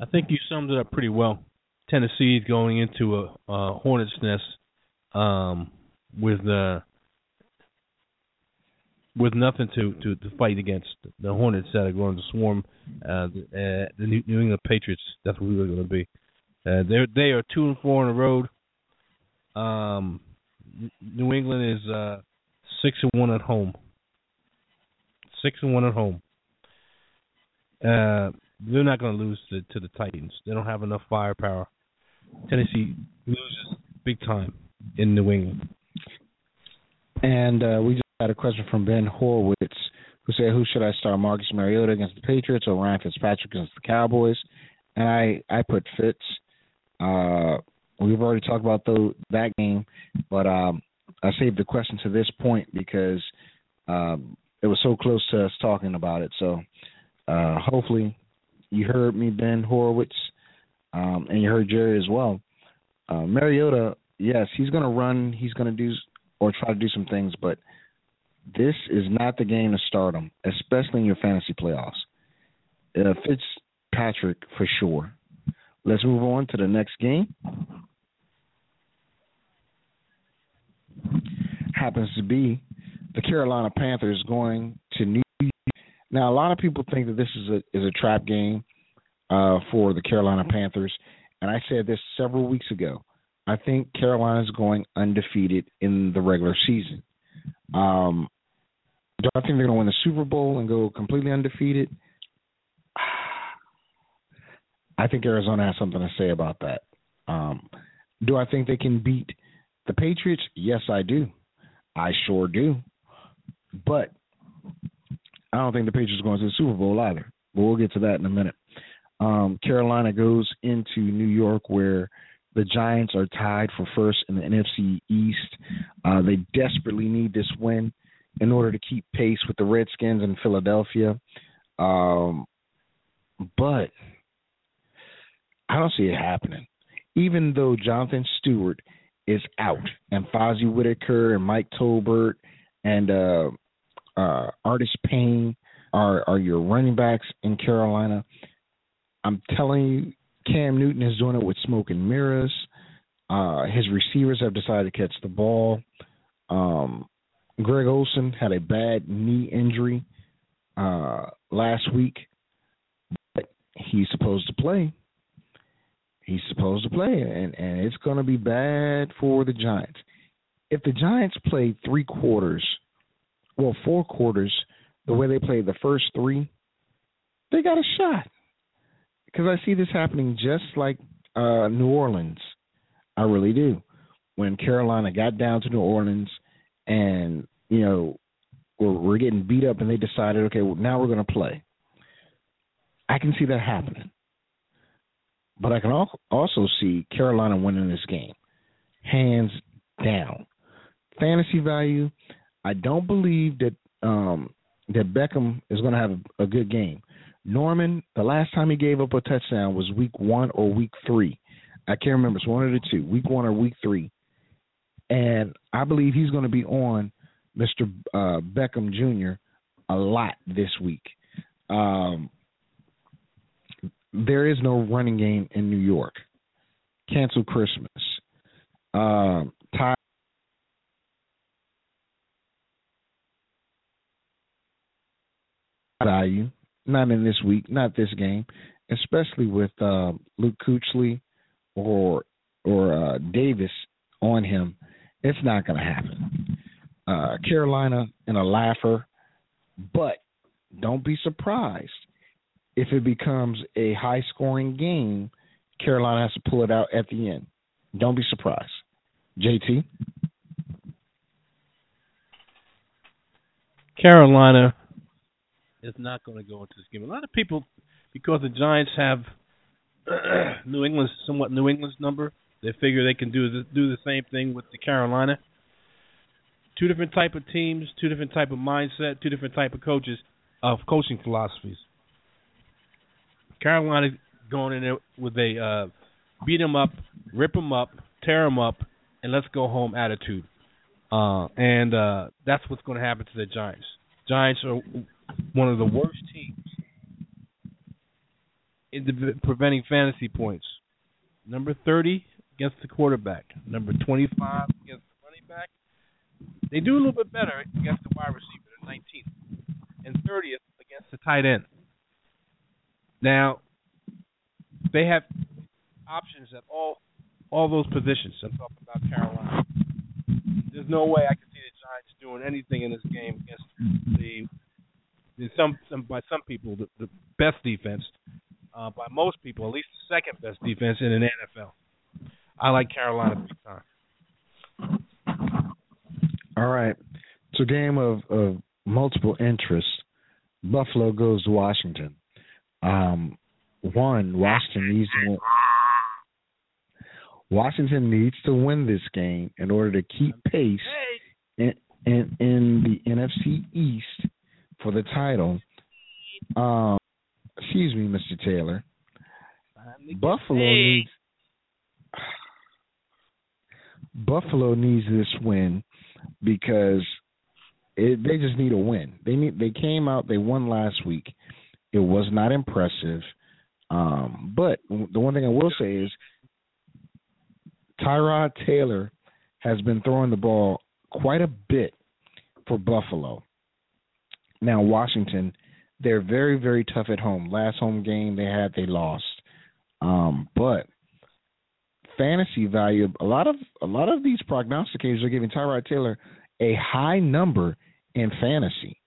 I think you summed it up pretty well. Tennessee is going into a, a hornet's nest um, with uh, with nothing to, to, to fight against the Hornets that are going to swarm uh, the, uh, the New England Patriots. That's what we're going to be. Uh, they they are two and four on the road. Um, New England is uh, six and one at home. Six and one at home. Uh, they're not going to lose to, to the Titans. They don't have enough firepower. Tennessee loses big time in New England. And uh, we had a question from Ben Horowitz who said, "Who should I start? Marcus Mariota against the Patriots or Ryan Fitzpatrick against the Cowboys?" And I I put Fitz. Uh, we've already talked about the, that game, but um, I saved the question to this point because um, it was so close to us talking about it. So uh, hopefully you heard me, Ben Horowitz, um, and you heard Jerry as well. Uh, Mariota, yes, he's going to run. He's going to do or try to do some things, but this is not the game to start him, especially in your fantasy playoffs. Uh, Fitzpatrick for sure. Let's move on to the next game. Happens to be the Carolina Panthers going to New York. Now, a lot of people think that this is a is a trap game uh, for the Carolina Panthers, and I said this several weeks ago. I think Carolina is going undefeated in the regular season. Um, do I think they're going to win the Super Bowl and go completely undefeated? I think Arizona has something to say about that. Um, do I think they can beat the Patriots? Yes, I do. I sure do. But I don't think the Patriots are going to the Super Bowl either. But we'll get to that in a minute. Um, Carolina goes into New York where the Giants are tied for first in the NFC East. Uh, they desperately need this win in order to keep pace with the Redskins in Philadelphia. Um, but I don't see it happening. Even though Jonathan Stewart is out and Fozzy Whittaker and Mike Tolbert and uh, uh, Artis Payne are are your running backs in Carolina. I'm telling you, Cam Newton is doing it with smoke and mirrors. Uh, his receivers have decided to catch the ball. Um, Greg Olsen had a bad knee injury uh, last week, but he's supposed to play. He's supposed to play, and, and it's going to be bad for the Giants. If the Giants play three quarters, well, four quarters, the way they played the first three, they got a shot. Because I see this happening just like uh, New Orleans. I really do. When Carolina got down to New Orleans and you know, we're, we're getting beat up, and they decided, okay, well, now we're going to play. I can see that happening, but I can also see Carolina winning this game, hands down. Fantasy value, I don't believe that um, that Beckham is going to have a, a good game. Norman, the last time he gave up a touchdown was week one or week three. I can't remember. It's one of the two, week one or week three. And I believe he's going to be on Mr. Uh, Beckham Jr. a lot this week. Um, there is no running game in New York. Cancel Christmas. Um, Ty value, not in this week, not this game, especially with uh, Luke Kuechly or or uh, Davis on him. It's not going to happen uh, Carolina in a laugher, but don't be surprised if it becomes a high scoring game. Carolina has to pull it out at the end. Don't be surprised. JT? Carolina is not going to go into this game. A lot of people, because the Giants have New England's somewhat New England's number, they figure they can do do the same thing with the Carolina two different type of teams, two different type of mindset, two different type of coaches of coaching philosophies. Carolina going in there with a uh, beat them up, rip them up, tear them up, and let's go home attitude. Uh, and uh, that's what's going to happen to the Giants. Giants are one of the worst teams in the, preventing fantasy points. Number 30 against the quarterback. Number 25 against the running back. They do a little bit better against the wide receiver. They're 19th and 30th against the tight end. Now, they have options at all all those positions. I'm talking about Carolina. There's no way I can see the Giants doing anything in this game against the, the some, some by some people the, the best defense. Uh, by most people, at least the second best defense in an NFL. I like Carolina big time. All right. It's a game of, of multiple interests. Buffalo goes to Washington. Um, one, Washington needs to win. Washington needs to win this game in order to keep pace in in, in the NFC East for the title. Um, excuse me, Mr. Taylor. Buffalo needs Buffalo needs this win because it, they just need a win. They need they came out they won last week. It was not impressive. Um, but the one thing I will say is Tyrod Taylor has been throwing the ball quite a bit for Buffalo. Now Washington, they're very very tough at home. Last home game they had they lost. Um, but fantasy value, a lot of a lot of these prognosticators are giving Tyrod Taylor a high number in fantasy.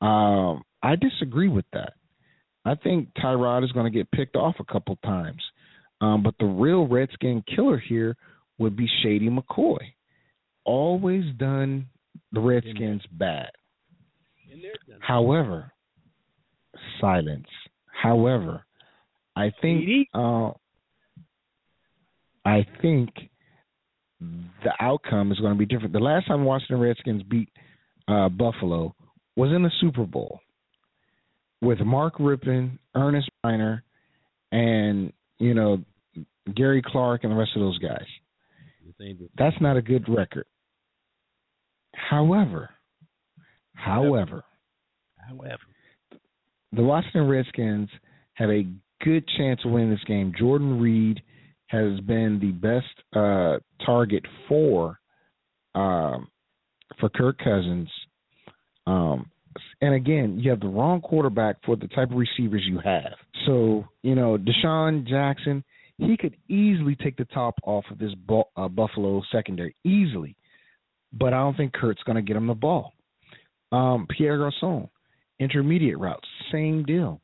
Um, I disagree with that. I think Tyrod is going to get picked off a couple times. Um, but the real Redskin killer here would be Shady McCoy. Always done the Redskins bad. However, silence. However, I think uh, I think the outcome is going to be different. The last time Washington Redskins beat uh, Buffalo was in the Super Bowl with Mark Rypien, Earnest Byner, and you know Gary Clark and the rest of those guys. That's not a good record. However, however, However, the Washington Redskins have a good chance of winning this game. Jordan Reed has been the best uh, target for um, for Kirk Cousins. Um, and again, you have the wrong quarterback for the type of receivers you have. So you know, DeSean Jackson, he could easily take the top off of this bu- uh, Buffalo secondary easily, but I don't think Kurt's going to get him the ball. Um, Pierre Garcon, intermediate routes, same deal.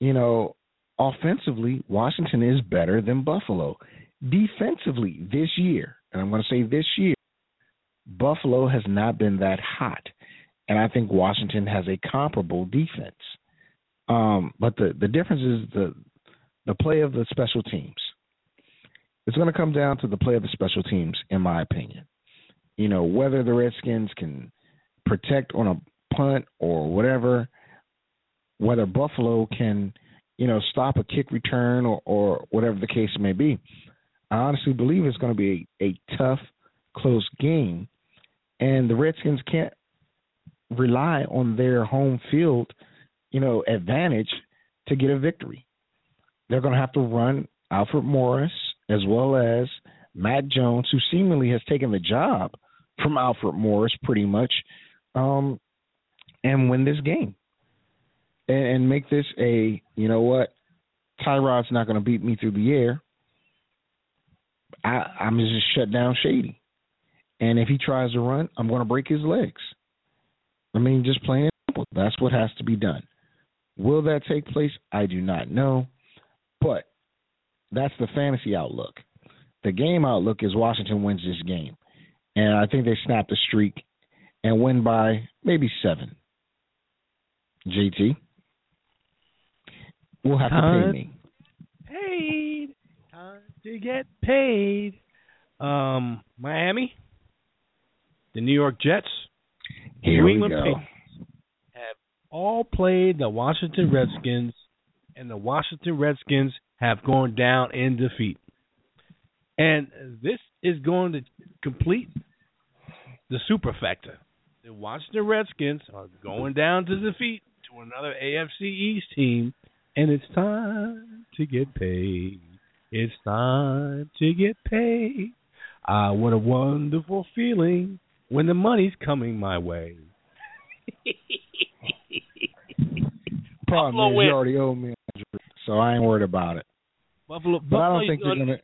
You know, offensively, Washington is better than Buffalo. Defensively, this year, and I'm going to say this year, Buffalo has not been that hot, and I think Washington has a comparable defense. Um, but the the difference is the the play of the special teams. It's going to come down to the play of the special teams, in my opinion. You know whether the Redskins can protect on a punt or whatever, whether Buffalo can, you know, stop a kick return or, or whatever the case may be. I honestly believe it's going to be a, a tough, close game, and the Redskins can't rely on their home field, you know, advantage to get a victory. They're going to have to run Alfred Morris as well as Matt Jones, who seemingly has taken the job from Alfred Morris pretty much, um, and win this game and, and make this a you know what Tyrod's not going to beat me through the air. I, I'm just shut down Shady, and if he tries to run, I'm going to break his legs. I mean, just plain simple. That's what has to be done. Will that take place? I do not know, but that's the fantasy outlook. The game outlook is Washington wins this game, and I think they snap the streak and win by maybe seven. JT, will have to pay me. paid. Time to get paid. Um, Miami, the New York Jets, Here New England. Patriots have all played the Washington Redskins, and the Washington Redskins have gone down in defeat. And this is going to complete the superfecta. The Washington Redskins are going down to defeat to another AFC East team, and it's time to get paid. It's time to get paid. Ah, what a wonderful feeling when the money's coming my way. Problem Buffalo is, win. you already owe me, so I ain't worried about it. Buffalo, But I don't Buffalo- think they're gonna.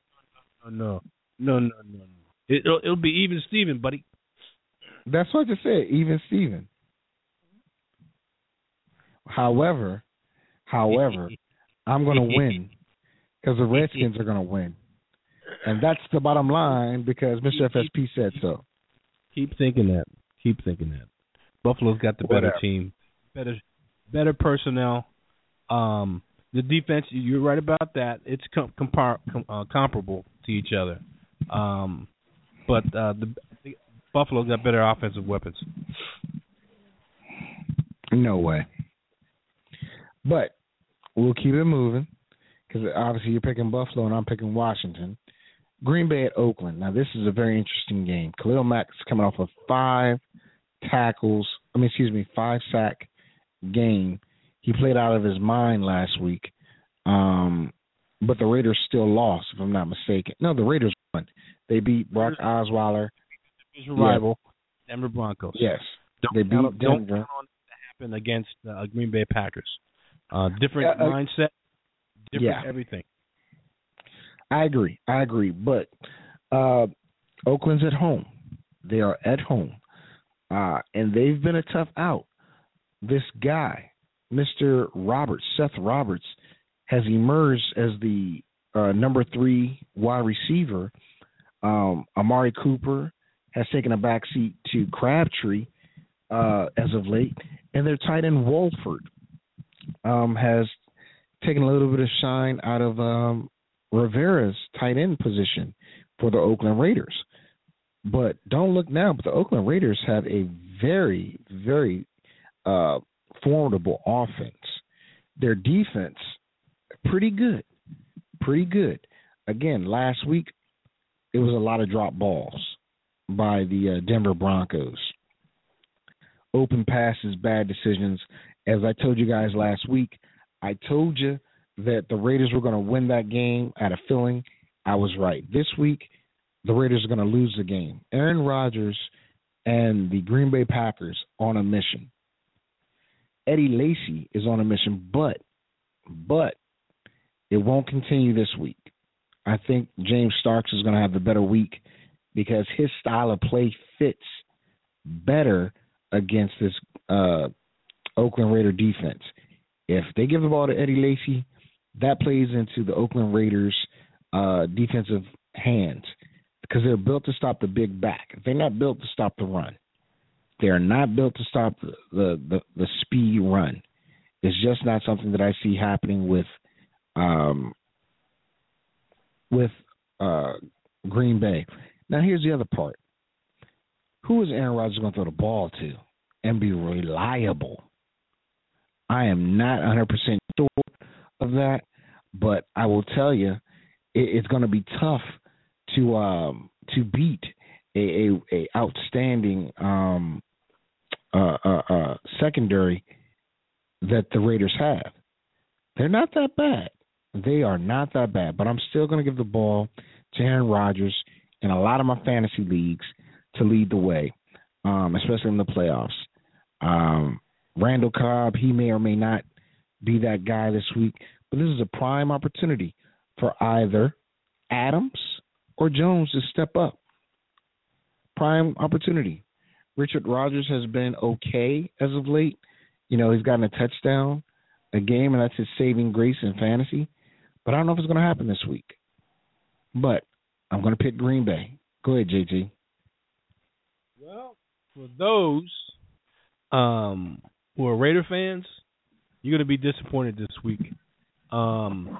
No, no, no, no, no. It, it'll, it'll be even, Steven, buddy. That's what I just said. Even Steven. However, however, I'm going to win because the Redskins are going to win, and that's the bottom line because Mr. FSP said so. Keep thinking that. Keep thinking that. Buffalo's got the better team, better, better personnel. Um, the defense, you're right about that. It's com- compar- com- uh, comparable to each other. Um, but uh, the, the Buffalo got better offensive weapons. No way. But we'll keep it moving because obviously you're picking Buffalo and I'm picking Washington. Green Bay at Oakland. Now this is a very interesting game. Khalil Mack is coming off a five tackles. I mean, excuse me, five sack game. He played out of his mind last week. Um, but the Raiders still lost, if I'm not mistaken. No, the Raiders won. They beat Brock Osweiler. His rival, Denver Broncos. Yes, Don't they count, beat don't Denver. count on it to happen against uh, Green Bay Packers. Uh, different uh, mindset, different yeah. everything. I agree. I agree. But uh, Oakland's at home. They are at home. Uh, and they've been a tough out. This guy, Mr. Roberts, Seth Roberts, has emerged as the uh, number three wide receiver. Um, Amari Cooper has taken a backseat to Crabtree uh, as of late. And their tight end, Walford, um, has taken a little bit of shine out of um, Rivera's tight end position for the Oakland Raiders. But don't look now, but the Oakland Raiders have a very, very uh, formidable offense. Their defense, pretty good. Pretty good. Again, last week, it was a lot of drop balls by the uh, Denver Broncos. Open passes, bad decisions. As I told you guys last week, I told you that the Raiders were going to win that game at a filling. I was right. This week, the Raiders are going to lose the game. Aaron Rodgers and the Green Bay Packers on a mission. Eddie Lacy is on a mission, but but it won't continue this week. I think James Starks is going to have the better week because his style of play fits better against this uh, Oakland Raider defense. If they give the ball to Eddie Lacy, that plays into the Oakland Raiders' uh, defensive hands because they're built to stop the big back. They're not built to stop the run. They are not built to stop the the, the, the speed run. It's just not something that I see happening with um, with uh, Green Bay. Now here's the other part. Who is Aaron Rodgers going to throw the ball to and be reliable? I am not 100% sure of that, but I will tell you, it, it's going to be tough to um, to beat a, a, a outstanding um, uh, uh, uh, secondary that the Raiders have. They're not that bad. They are not that bad, but I'm still going to give the ball to Aaron Rodgers in a lot of my fantasy leagues to lead the way, um, especially in the playoffs. Um, Randall Cobb, he may or may not be that guy this week, but this is a prime opportunity for either Adams or Jones to step up. Prime opportunity. Richard Rodgers has been okay as of late. You know, he's gotten a touchdown a game, and that's his saving grace in fantasy. But I don't know if it's going to happen this week. But I'm going to pick Green Bay. Go ahead, JT. Well, for those um, who are Raider fans, you're going to be disappointed this week. Um,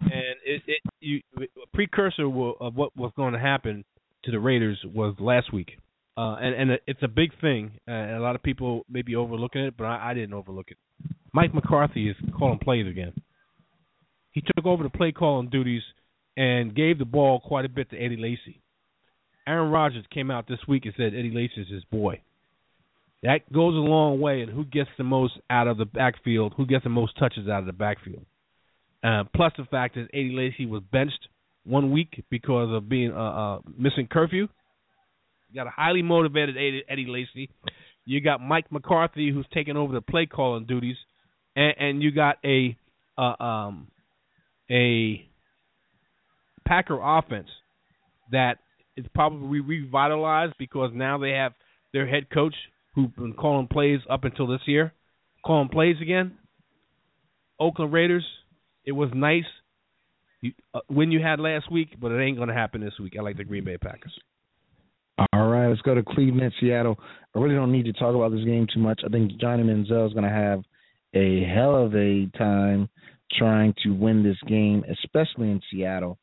and it, it you a precursor of what was going to happen to the Raiders was last week, uh, and and it's a big thing. And a lot of people may be overlooking it, but I, I didn't overlook it. Mike McCarthy is calling plays again. He took over the play calling duties and gave the ball quite a bit to Eddie Lacy. Aaron Rodgers came out this week and said Eddie Lacy is his boy. That goes a long way in who gets the most out of the backfield, who gets the most touches out of the backfield. Uh, plus the fact that Eddie Lacy was benched one week because of being uh, uh, missing curfew. You got a highly motivated Eddie, Lacy. You got Mike McCarthy who's taking over the play calling duties, and, and you got a uh, um, a Packer offense that is probably revitalized because now they have their head coach who's been calling plays up until this year, calling plays again. Oakland Raiders, it was nice you, uh, when you had last week, but it ain't going to happen this week. I like the Green Bay Packers. All right, let's go to Cleveland, Seattle. I really don't need to talk about this game too much. I think Johnny Manziel is going to have a hell of a time trying to win this game, especially in Seattle.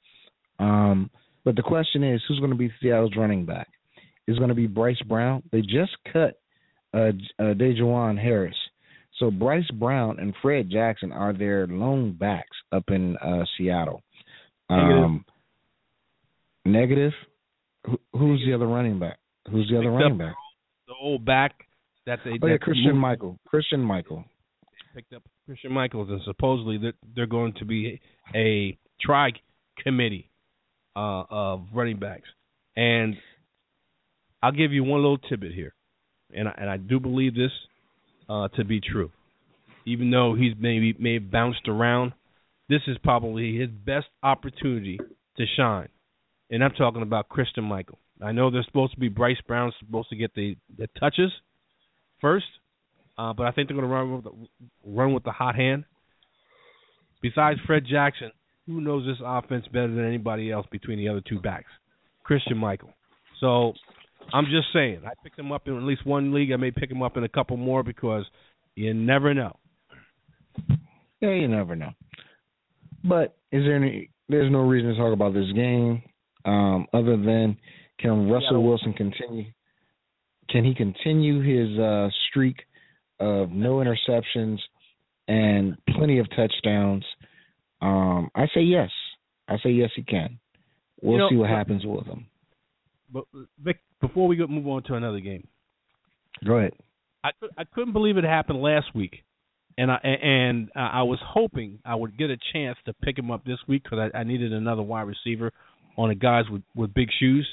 Um, But the question is, who's going to be Seattle's running back? Is it going to be Bryce Brown? They just cut uh, uh, DuJuan Harris. So Bryce Brown and Fred Jackson are their lone backs up in uh, Seattle. Negative. Um, negative. Who, who's the other running back? Who's the other Picked running back? The old back that they Oh yeah, Christian moved- Michael. Christian Michael. picked up Christian Michaels, and supposedly they're, they're going to be a tri committee uh, of running backs. And I'll give you one little tidbit here, and I, and I do believe this uh, to be true. Even though he's maybe may have bounced around, this is probably his best opportunity to shine. And I'm talking about Christian Michael. I know there's supposed to be Bryce Brown supposed to get the, the touches first, uh, but I think they're going to run with the, run with the hot hand. Besides Fred Jackson, who knows this offense better than anybody else between the other two backs? Christian Michael. So I'm just saying, I picked him up in at least one league. I may pick him up in a couple more because you never know. Yeah, you never know. But is there any? There's no reason to talk about this game, um, other than can Russell Wilson continue? Can he continue his uh, streak of no interceptions and plenty of touchdowns? Um, I say yes. I say yes, he can. We'll You know, see what happens with him. But Vic, before we go move on to another game, Go ahead. I I couldn't believe it happened last week, and I and uh, I was hoping I would get a chance to pick him up this week because I, I needed another wide receiver on the guys with with big shoes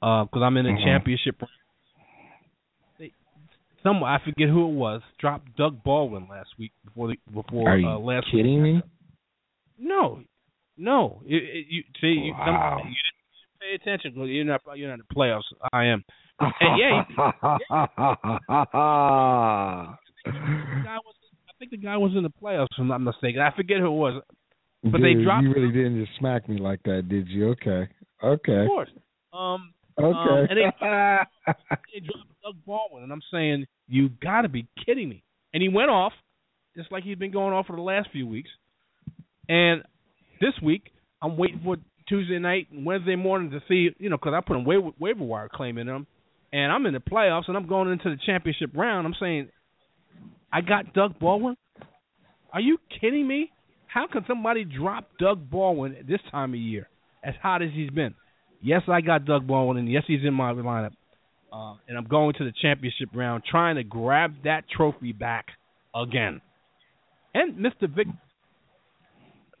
because I'm in a Mhm. championship. They, some I forget who it was dropped Doug Baldwin last week before the before Are you uh, last kidding week. me? No, no. It, it, you see, you, some, you pay attention. 'cause You're not you're not in the playoffs. I am. And yeah, he, the guy was. I think the guy was in the playoffs. If I'm not mistaken. I forget who it was. But they dropped- You really didn't just smack me like that, did you? Okay. Okay. Of course. Um, Okay. and they- they dropped Doug Baldwin, and I'm saying you got to be kidding me. And he went off, just like he's been going off for the last few weeks. And this week, I'm waiting for Tuesday night and Wednesday morning to see, you know, because I put a waiver, wire claim in him, and I'm in the playoffs, and I'm going into the championship round. I'm saying, I got Doug Baldwin. Are you kidding me? How can somebody drop Doug Baldwin at this time of year, as hot as he's been? Yes, I got Doug Baldwin, and yes, he's in my lineup. Uh, and I'm going to the championship round, trying to grab that trophy back again. And Mr. Vic,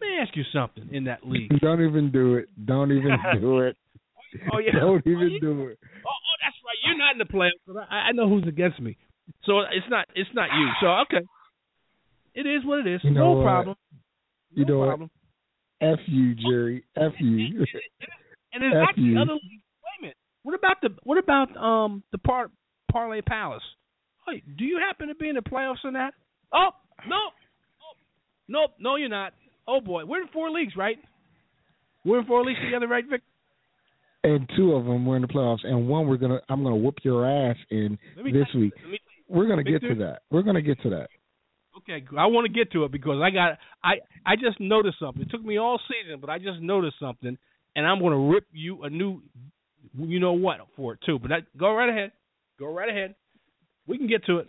let me ask you something in that league. Don't even do it. Don't even do it. Oh yeah, Don't Oh, even you- do it. Oh, oh, that's right. You're not in the playoffs. but I, I know who's against me. So it's not it's not you. So okay, it is what it is. You know no what? problem. You no know what? problem. F you, Jerry. F you. And there's F actually you. other leagues. Wait a minute. What about the what about um the par parlay palace? Hey, do you happen to be in the playoffs in that? Oh no, oh, nope, no, you're not. Oh boy, we're in four leagues, right? We're in four leagues together, right, Vic? and two of them were in the playoffs, and one we're gonna. I'm gonna whoop your ass in this you- week. Me We're gonna get to that. We're gonna get to that. Okay, I want to get to it because I got I I just noticed something. It took me all season, but I just noticed something, and I'm going to rip you a new, you know what, for it too. But that, go right ahead, go right ahead. We can get to it.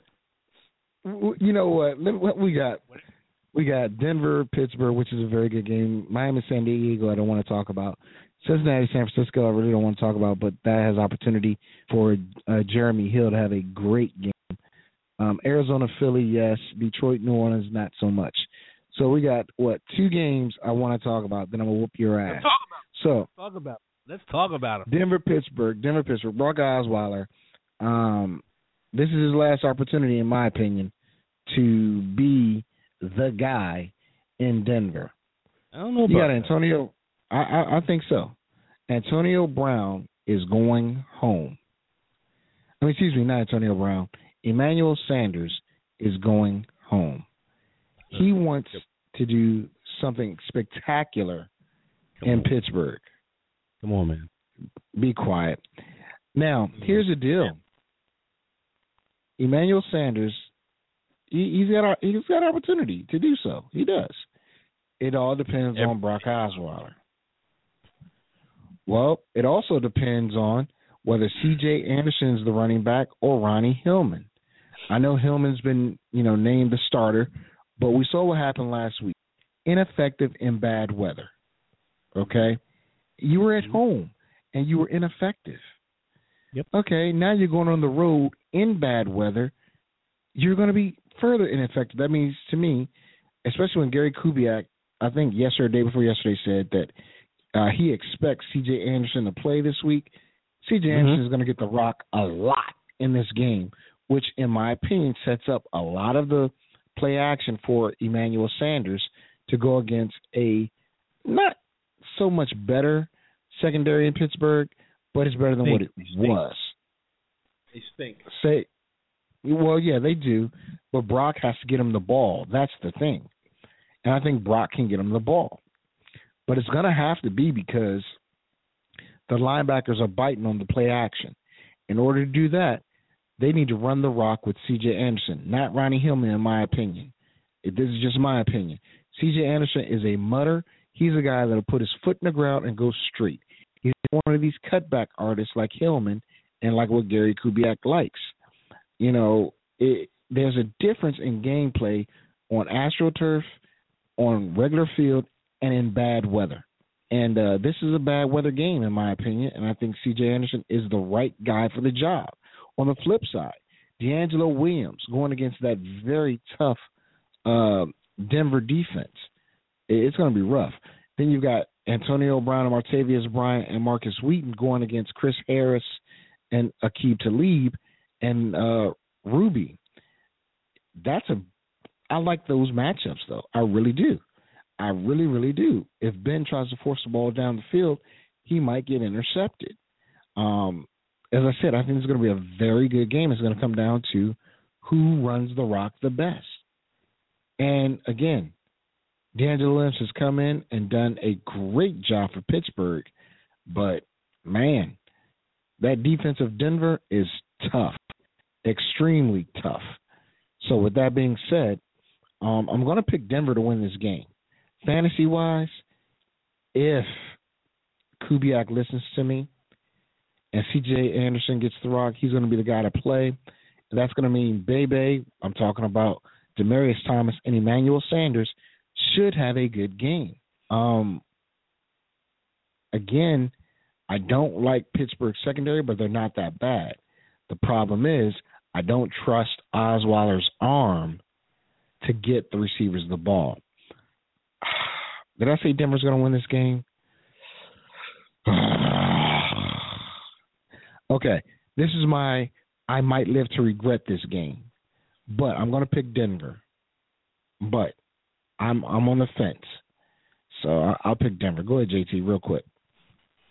You know what? Let- What we got? We got Denver, Pittsburgh, which is a very good game. Miami, San Diego. I don't want to talk about. Cincinnati, San Francisco. I really don't want to talk about, but that has opportunity for uh, Jeremy Hill to have a great game. Um, Arizona, Philly, yes. Detroit, New Orleans, not so much. So we got what two games I want to talk about. Then I'm gonna whoop your ass. Let's talk about. So Talk about. It. Let's talk about it. Denver, Pittsburgh, Denver, Pittsburgh. Brock Osweiler. Um, this is his last opportunity, in my opinion, to be the guy in Denver. I don't know You about got Antonio. I, I I think so. Antonio Brown is going home. I mean, excuse me, not Antonio Brown. Emmanuel Sanders is going home. He wants to do something spectacular Come in on. Pittsburgh. Come on, man. Be quiet. Now, here's the deal. Emmanuel Sanders, he, he's got he's got opportunity to do so. He does. It all depends Every- on Brock Osweiler. Well, it also depends on whether C.J. Anderson is the running back or Ronnie Hillman. I know Hillman's been, you know, named the starter, but we saw what happened last week. Ineffective in bad weather. Okay? You were at mm-hmm. home and you were ineffective. Yep. Okay, now you're going on the road in bad weather. You're going to be further ineffective. That means to me, especially when Gary Kubiak, I think yesterday, day before yesterday, said that uh, he expects C.J. Anderson to play this week. C.J. Mhm. Anderson is going to get the rock a lot in this game, which, in my opinion, sets up a lot of the play action for Emmanuel Sanders to go against a not so much better secondary in Pittsburgh, but it's better than what it Stink. They stink. was. They stink. Say, well, yeah, they do, but Brock has to get him the ball. That's the thing, and I think Brock can get him the ball, but it's gonna have to be because the linebackers are biting on the play action. In order to do that, they need to run the rock with C.J. Anderson, not Ronnie Hillman, in my opinion. This is just my opinion. C.J. Anderson is a mutter. He's a guy that'll put his foot in the ground and go straight. He's one of these cutback artists like Hillman and like what Gary Kubiak likes. You know, it, there's a difference in gameplay on AstroTurf, on regular field, and in bad weather. And uh, this is a bad weather game, in my opinion, and I think C.J. Anderson is the right guy for the job. On the flip side, DeAngelo Williams going against that very tough uh, Denver defense. It's going to be rough. Then you've got Antonio Brown and Martavis Bryant and Markus Wheaton going against Chris Harris and Aqib Talib and uh, Roby. That's a. I like those matchups though. I really do. I really, really do. If Ben tries to force the ball down the field, he might get intercepted. Um, as I said, I think it's going to be a very good game. It's going to come down to who runs the rock the best. And again, DeAngelo Williams has come in and done a great job for Pittsburgh, but man, that defense of Denver is tough, extremely tough. So with that being said, um, I'm going to pick Denver to win this game. Fantasy wise, if Kubiak listens to me and CJ Anderson gets the rock, he's going to be the guy to play. And that's going to mean Bebe, I'm talking about Demaryius Thomas and Emmanuel Sanders should have a good game. Um, again, I don't like Pittsburgh secondary, but they're not that bad. The problem is I don't trust Osweiler's arm to get the receivers the ball. Did I say Denver's going to win this game? okay, this is my I might live to regret this game, but I'm going to pick Denver. But I'm I'm on the fence, so I'll pick Denver. Go ahead, JT, real quick.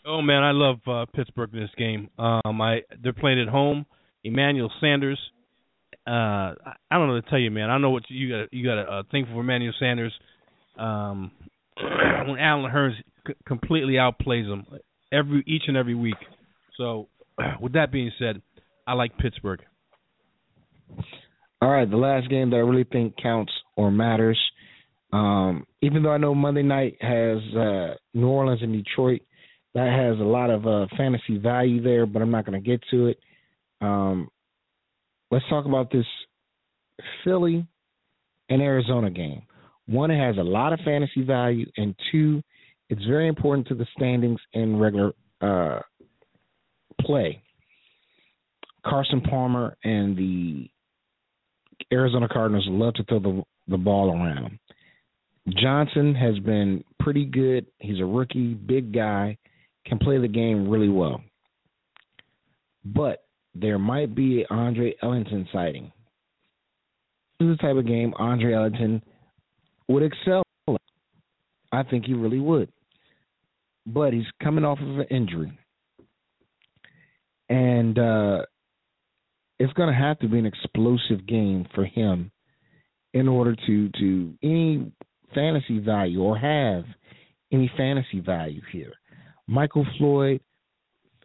Oh man, I love uh, Pittsburgh in this game. Um, I they're playing at home. Emmanuel Sanders. Uh, I don't know what to tell you, man. I know what you got. You got a uh, thing for Emmanuel Sanders. Um, when Allen Hurns c- completely outplays him every each and every week. So, with that being said, I like Pittsburgh. All right, the last game that I really think counts or matters, um, even though I know Monday night has uh, New Orleans and Detroit, that has a lot of uh, fantasy value there, but I'm not going to get to it. Um, let's talk about this Philly and Arizona game. One, it has a lot of fantasy value, and two, it's very important to the standings in regular uh, play. Carson Palmer and the Arizona Cardinals love to throw the the ball around. Johnson has been pretty good. He's a rookie, big guy, can play the game really well. But there might be Andre Ellington sighting. This is the type of game Andre Ellington would excel. I think he really would. But he's coming off of an injury. And uh it's going to have to be an explosive game for him in order to to any fantasy value or have any fantasy value here. Michael Floyd,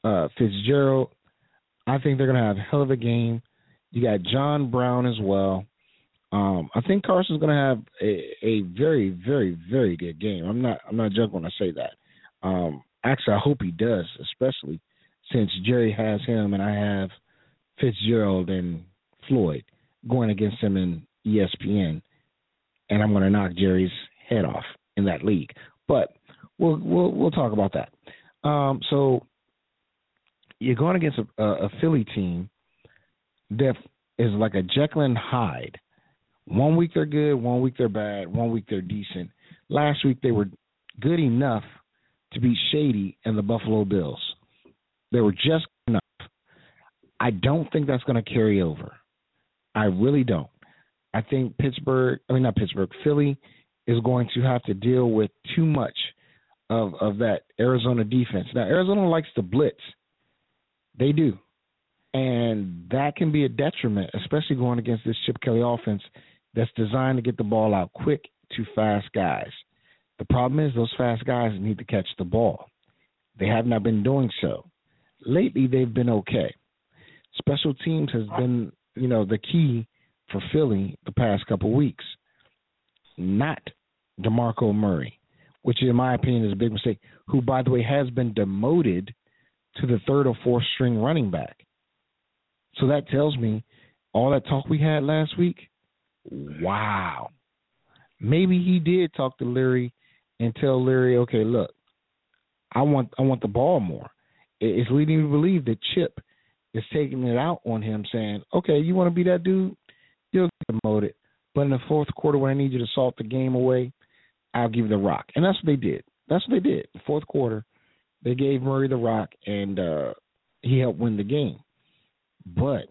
uh, Fitzgerald, I think they're going to have a hell of a game. You got John Brown as well. Um, I think Carson's going to have a, a very, very, very good game. I'm not I'm not joking when I say that. Um, actually, I hope he does, especially since Jerry has him and I have Fitzgerald and Floyd going against him in ESPN, and I'm going to knock Jerry's head off in that league. But we'll we'll we'll talk about that. Um, so you're going against a, a, Philly team that is like a Jekyll and Hyde. One week they're good, one week they're bad, one week they're decent. Last week they were good enough to beat Shady and the Buffalo Bills. They were just enough. I don't think that's going to carry over. I really don't. I think Pittsburgh, I mean not Pittsburgh, Philly is going to have to deal with too much of of that Arizona defense. Now Arizona likes to blitz. They do. And that can be a detriment, especially going against this Chip Kelly offense that's designed to get the ball out quick to fast guys. The problem is those fast guys need to catch the ball. They have not been doing so. Lately they've been okay. Special teams has been, you know, the key for Philly the past couple weeks. Not DeMarco Murray, which in my opinion is a big mistake, who by the way has been demoted to the third or fourth string running back. So that tells me all that talk we had last week, wow. Maybe he did talk to Lurie and tell Lurie, okay, look, I want I want the ball more. It's leading me to believe that Chip is taking it out on him, saying, okay, you want to be that dude, you'll get demoted. But in the fourth quarter, when I need you to salt the game away, I'll give you the rock. And that's what they did. That's what they did. The fourth quarter, they gave Murray the rock, and uh, he helped win the game. But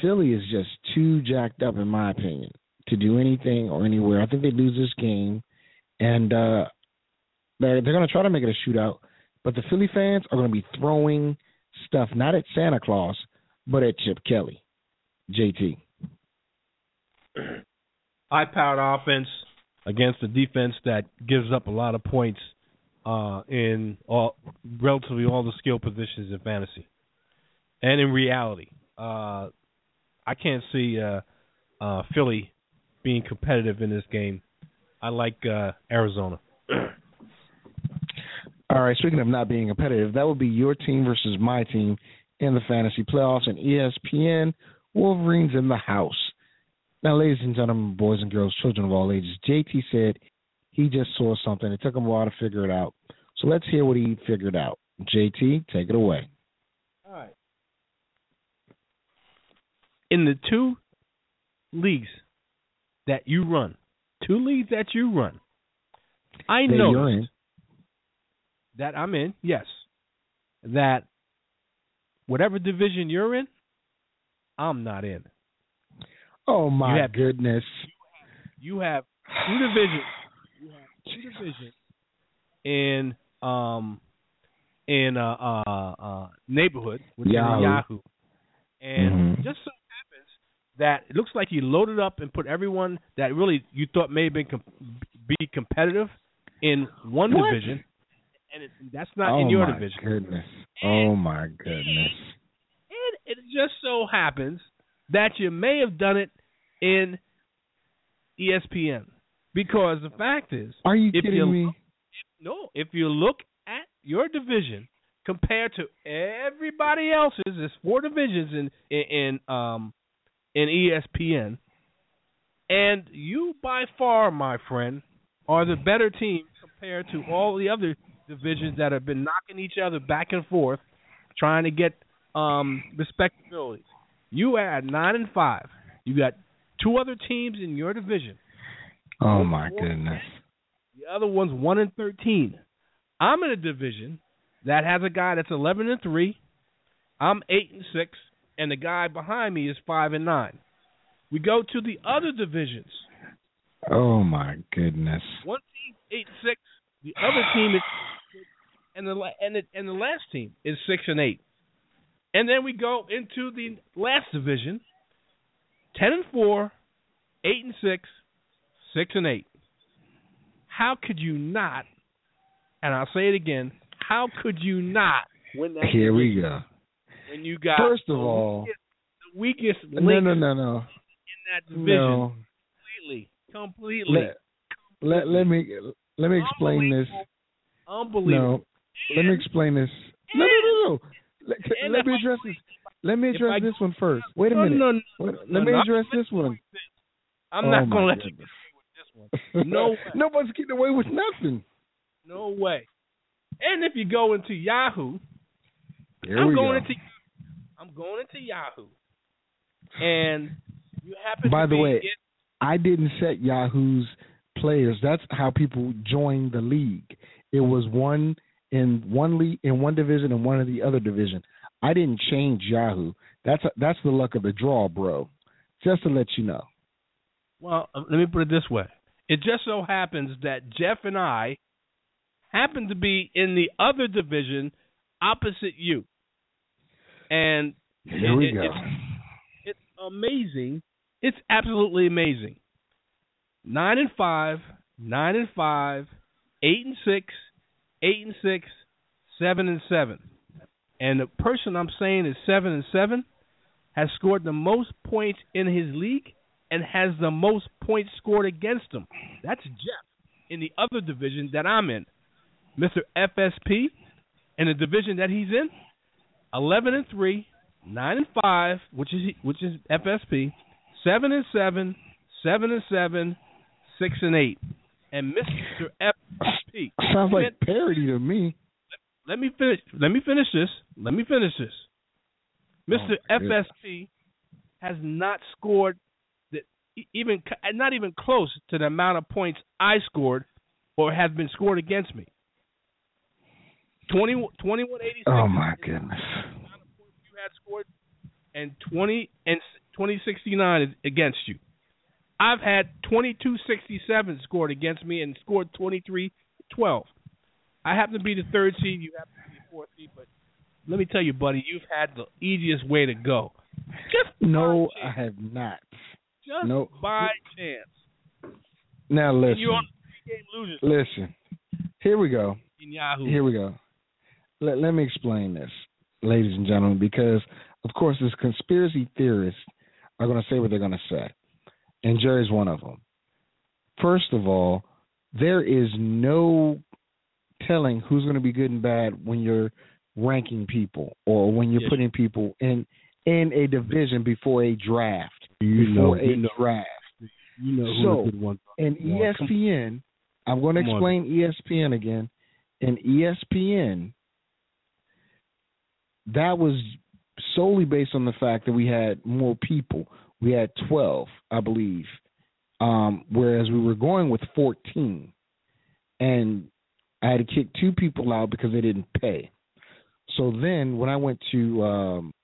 Philly is just too jacked up, in my opinion, to do anything or anywhere. I think they lose this game, and uh, they're they're going to try to make it a shootout. But the Philly fans are going to be throwing stuff not at Santa Claus, but at Chip Kelly. JT. high-powered offense against a defense that gives up a lot of points uh, in all relatively all the skill positions in fantasy, and in reality, uh, I can't see uh, uh, Philly being competitive in this game. I like uh, Arizona. All right, speaking of not being competitive, that would be your team versus my team in the fantasy playoffs and ESPN Wolverines in the house. Now, ladies and gentlemen, boys and girls, children of all ages, JT said he just saw something. It took him a while to figure it out. So let's hear what he figured out. JT, take it away. All right. In the two leagues that you run, two leagues that you run, I know that I'm in, yes, that whatever division you're in, I'm not in. Oh my You have- goodness. You have two divisions. You have two divisions in um in uh uh, uh neighborhood, which Yahoo. is Yahoo, and Mhm. just so happens that it looks like you loaded up and put everyone that really you thought may have been com- be competitive in one What? division, and it, that's not oh in your my division. goodness. Oh my goodness. And it just so happens that you may have done it in ESPN. Because the fact is, Are you if kidding you me? look- no, if you look at your division compared to everybody else's, there's four divisions in in, in um in ESPN, and you by far, my friend, are the better team compared to all the other divisions that have been knocking each other back and forth, trying to get um respectability. You are at nine and five. You got two other teams in your division. Oh my goodness. The other one's one and thirteen. I'm in a division that has a guy that's eleven and three. I'm eight and six, and the guy behind me is five and nine. We go to the other divisions. Oh my goodness. One team eight six. The other team is and the and the, and the last team is six and eight. And then we go into the last division, ten and four, eight and six, six and eight. How could you not? And I'll say it again. How could you not win that? Here we go. When you got First of the all, weakest, the weakest no, no, no, no. in that division, No. completely, completely. Let, let let me let me explain this. Unbelievable. No, let me explain this. No, no, no, no. Let, let me address this. Let me address this one first. Wait a No, minute. no, no, Wait, no, let me address this one. I'm Oh, not my gonna let you goodness. this one. No way. Nobody's getting away with nothing. No way. And if you go into Yahoo, Here I'm going go. into I'm going into Yahoo, and you happen By the way, in- I didn't set Yahoo's players. That's how people join the league. It was one in one league in one division and one in the other division. I didn't change Yahoo. That's that's the luck of the draw, bro. Just to let you know. well, uh, let me put it this way: it just so happens that Jeff and I happen to be in the other division opposite you, and Here it- we go. It's, it's amazing. It's absolutely amazing. Nine and five, nine and five, eight and six, eight and six, seven and seven. And the person I'm saying is seven and seven has scored the most points in his league and has the most points scored against him. That's Jeff in the other division that I'm in. Mr. FSP in the division that he's in, eleven and three, nine and five, which is which is FSP, seven and seven, seven and seven, six and eight, and Mr. FSP. Sounds like parody to me. Let me finish. Let me finish this. Let me finish this. Mr. Oh. FSP has not scored the, even not even close to the amount of points I scored or have been scored against me. 20, 2186 Oh my goodness. you had scored and 20 and 2069 is against you. I've had 2267 scored against me and scored 2312. I happen to be the third seed, you happen to be the fourth seed, but let me tell you, buddy, you've had the easiest way to go. Just No, I have not. just no. by chance. Now listen. you're on game Listen. Here we go. in Yahoo. Here we go. Let, let me explain this, ladies and gentlemen, because of course, these conspiracy theorists are going to say what they're going to say, and Jerry's one of them. First of all, there is no telling who's going to be good and bad when you're ranking people or when you're Yes. putting people in in a division before a draft. You know, before you a know, draft. you know who So, good ones are. And ESPN, I'm going to explain ESPN again. E ESPN, that was solely based on the fact that we had more people. We had 12, I believe, um, whereas we were going with 14. And I had to kick two people out because they didn't pay. So then when I went to um,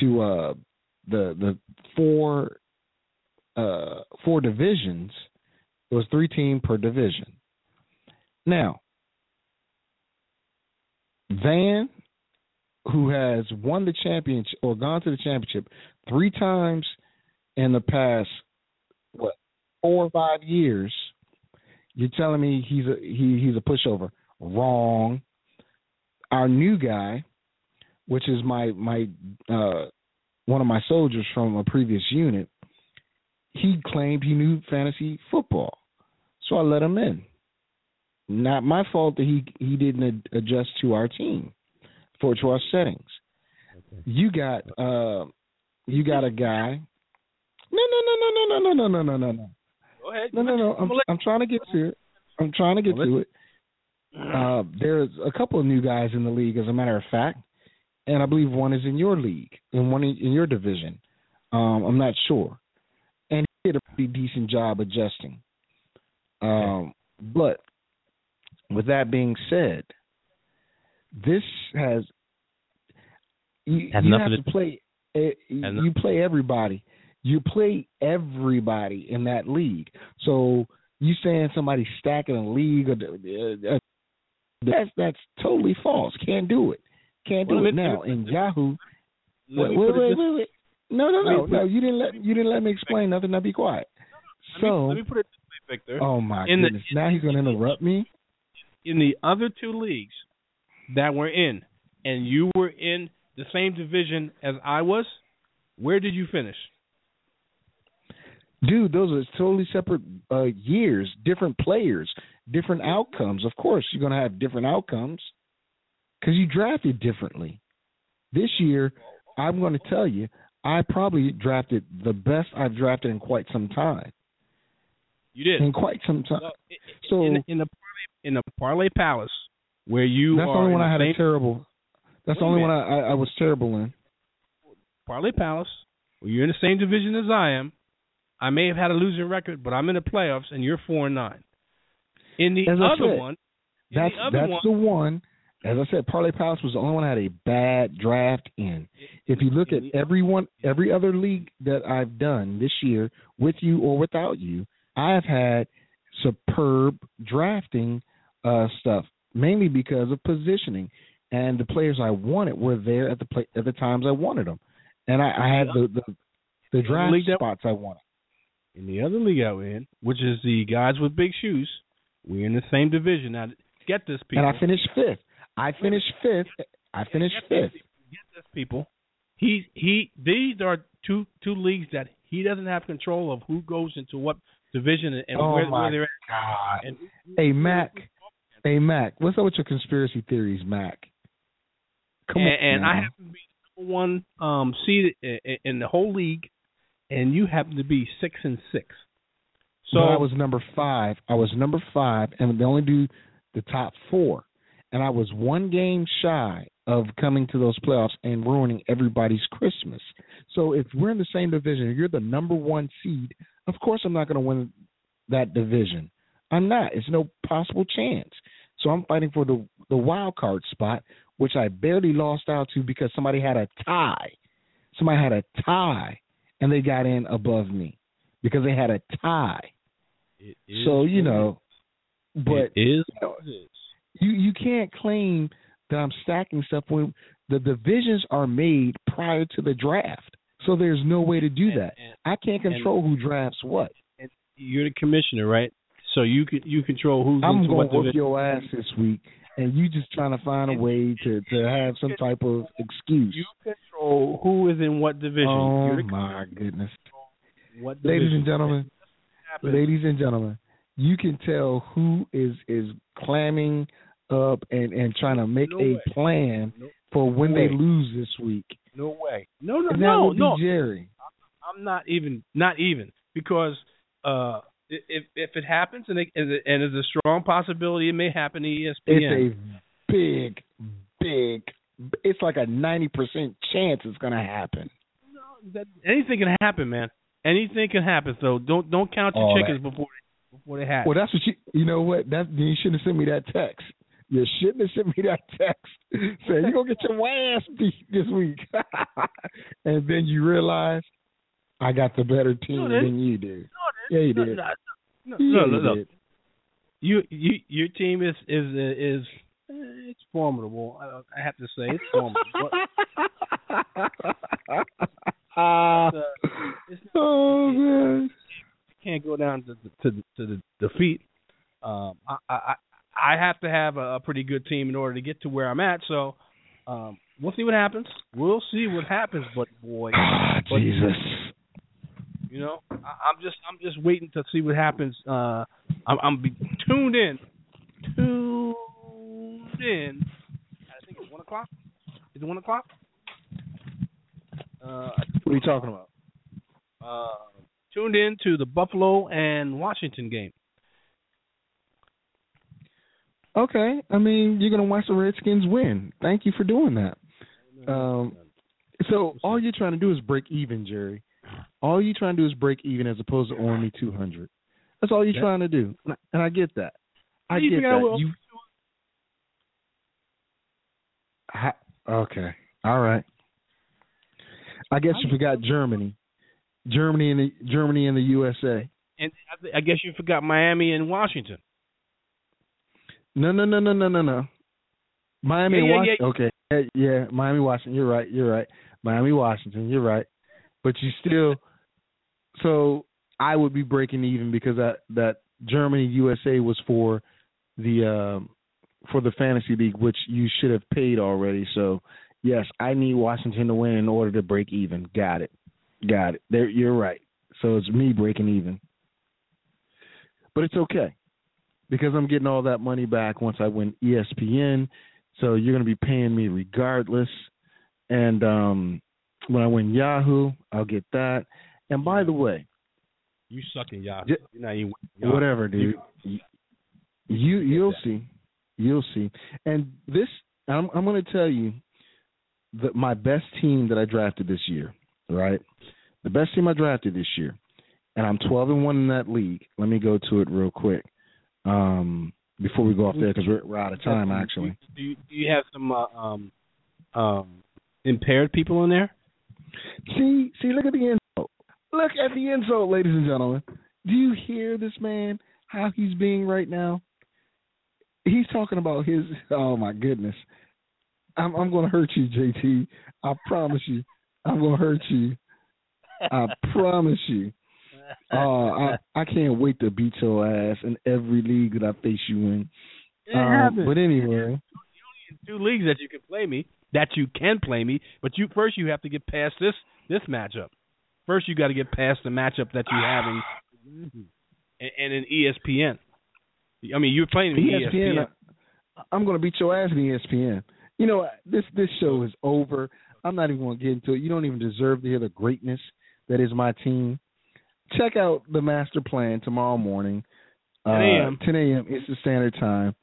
to uh, the the four uh, four divisions. It was three team per division. Now, Van, who has won the championship or gone to the championship three times in the past what four or five years, you're telling me he's a he, he's a pushover. Wrong. Our new guy, which is my my uh, one of my soldiers from a previous unit, he claimed he knew fantasy football, so I let him in. Not my fault that he he didn't ad- adjust to our team, for to our settings. You got uh, you got a guy. No no no no no no no no no no no Go ahead. no no no. I'm I'ma let- I'm trying to get to it. I'm trying to get to it. Uh, there's a couple of new guys in the league, as a matter of fact, and I believe one is in your league and one in, in your division. Um, I'm not sure, and he did a pretty decent job adjusting. Um, but with that being said, this has you, Has you nothing have to- to play. eh, Has You play everybody. You play everybody in that league. So you saying somebody's stacking a league or uh, uh, that's that's totally false. Can't do it. Can't do Well, it now. In Yahoo, wait, wait, wait, wait, wait. No, no, no, no. You didn't let you didn't let me explain nothing. Now be quiet. let me- So, let me put it this way, Victor. oh my in goodness, now he's going to interrupt me. in the other two leagues that we're in, and you were in the same division as I was, where did you finish? Dude, those are totally separate uh, years, different players. different outcomes. Of course, you're going to have different outcomes because you drafted differently. This year, I'm going to tell you, I probably drafted the best I've drafted in quite some time. You did. In quite some time. Well, So in, in the parlay, in the parlay palace where you that's the only one I had same a terrible. That's the only one I, I, I was terrible in. parlay palace where you're in the same division as I am. I may have had a losing record, but I'm in the playoffs and you're four and nine. In the As other said, one, That's the other that's one, the one. As I said, Parlay Palace was the only one I had a bad draft in. If you look at everyone, every other league that I've done this year, with you or without you, I have had superb drafting uh, stuff, mainly because of positioning, and the players I wanted were there at the play, at the times I wanted them, and I, I had the the, the draft spots I wanted. In the other league I we're in, which is the guys with big shoes, we're in the same division. Now, get this, people. And I finished fifth. I finished fifth. I finished fifth. Get this, people. He he. These are two two leagues that he doesn't have control of who goes into what division and, and Oh where, where they're at. God. And Hey Mac, hey Mac, what's up with your conspiracy theories, Mac? Come and, on, and I happen to be number one um, seed in, in the whole league, and you happen to be six and six. So but I was number five. I was number five, and they only do the top four, and I was one game shy of coming to those playoffs and ruining everybody's Christmas. So if we're in the same division, you're the number one seed, of course I'm not going to win that division. I'm not. It's no possible chance. So I'm fighting for the the wild card spot, which I barely lost out to because somebody had a tie. Somebody had a tie, and they got in above me because they had a tie. it So you know, it but is you know, it you you can't claim that I'm stacking stuff when the divisions are made prior to the draft. So there's no way to do And- that. and- I can't control who drafts what. you're the commissioner, right? So you can you control who's I'm going to whoop your ass this week, and you just trying to find a way to to have some type of excuse. You control who is in what division. Oh my goodness, what ladies and gentlemen, ladies and gentlemen, you can tell who is is clamming up and and trying to make No a way. plan No- for when no they way. lose this week. No way. No, no, And no, no. Jerry. I'm not even not even because uh if if it happens and it, and there's a strong possibility it may happen to ESPN. It's a big, big. It's like a ninety percent chance it's going to happen. that, anything can happen, man. Anything can happen. So don't don't count your Oh, chickens before they, before they hatch. Well, that's what you. You know what? That you shouldn't have sent me that text. You shouldn't have sent me that text saying you're gonna get your ass beat this week, and then you realize I got the better team No, than you do. No, Yeah, you no, did. No, no, no, you no, no. You you your team is is is eh, it's formidable. I, I have to say it's formidable. But, uh, it's not, oh man. can't go down to to to the defeat. Um, I, I I have to have a, a pretty good team in order to get to where I'm at. So um, we'll see what happens. We'll see what happens. But boy, Ah, but, Jesus. You know, I, I'm just I'm just waiting to see what happens. Uh, I'm, I'm be tuned in, tuned in. I think it's one o'clock. Is it one o'clock? Uh, What are you talking about? uh, tuned in to the Buffalo and Washington game. Okay, I mean you're gonna watch the Redskins win. Thank you for doing that. Um, so all you're trying to do is break even, Jerry. All you're trying to do is break even as opposed to owing me two hundred. That's all you're Yeah. trying to do, and I- and I get that. I do you get I that. will? You Ha- okay, all right. I guess you forgot Germany, Germany and the Germany and the USA. And I, guess you forgot Miami and Washington. No, no, no, no, no, no, no. Miami Yeah, and yeah, Washington. Okay, yeah, yeah, Miami, Washington. You're right. You're right. Miami, Washington. You're right. But you still. So I would be breaking even because that that Germany USA was for the um for the fantasy league, which you should have paid already. So yes, I need Washington to win in order to break even. Got it. Got it. There, you're right. So it's me breaking even. But it's okay because I'm getting all that money back once I win ESPN. So you're going to be paying me regardless. And um, when I win Yahoo, I'll get that. And by the way, You suck in Yahoo. J- You're not even Yahoo. whatever, dude. You, you you'll see, you'll see. And this, I'm I'm going to tell you that my best team that I drafted this year, right? The best team I drafted this year, and I'm 12 and one in that league. Let me go to it real quick um, before we go off there because we're, we're out of time actually. Do you, do you have some uh, um um impaired people in there? See, see, look at the. Look at the insult, ladies and gentlemen. Do you hear this man? How he's being right now? He's talking about his. Oh my goodness, I'm I'm going to hurt you, JT. I promise you, I'm going to hurt you. I promise you. Uh, I I can't wait to beat your ass in every league that I face you in. Um, but anyway, two leagues that you can play me, that you can play me, but you first you have to get past this this matchup. First, you got to get past the matchup that you have in and, and in ESPN. I mean, you're playing in ESPN. ESPN. I- I'm going to beat your ass in ESPN. You know, this this show is over. I'm not even going to get into it. You don't even deserve to hear the greatness that is my team. Check out the master plan tomorrow morning, uh, 10 a.m.. 10 a.m. Eastern Standard Time,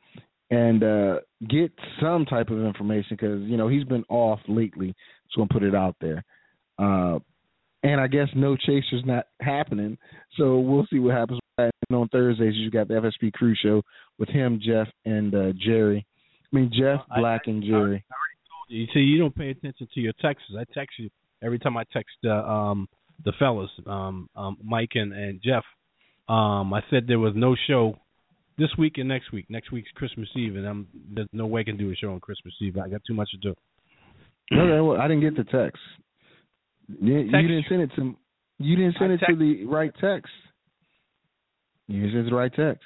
and uh, get some type of information because you know he's been off lately. So I'm gonna put it out there. Uh, and I guess no chasers not happening. So we'll see what happens. And on Thursdays, you got the FSP Crew Show with him, Jeff, and uh, Jerry. I mean Jeff, I- Black, and Jerry. I, already told You you see, you don't pay attention to your texts. I text you every time I text uh, um the fellas, um, um Mike and, and Jeff. Um, I said there was no show this week and next week. Next week's Christmas Eve, and I'm there's no way I can do a show on Christmas Eve. I got too much to do. Okay, well, I didn't get the text. You, you didn't send it to. You didn't send I it to the right text. You didn't send it the right text.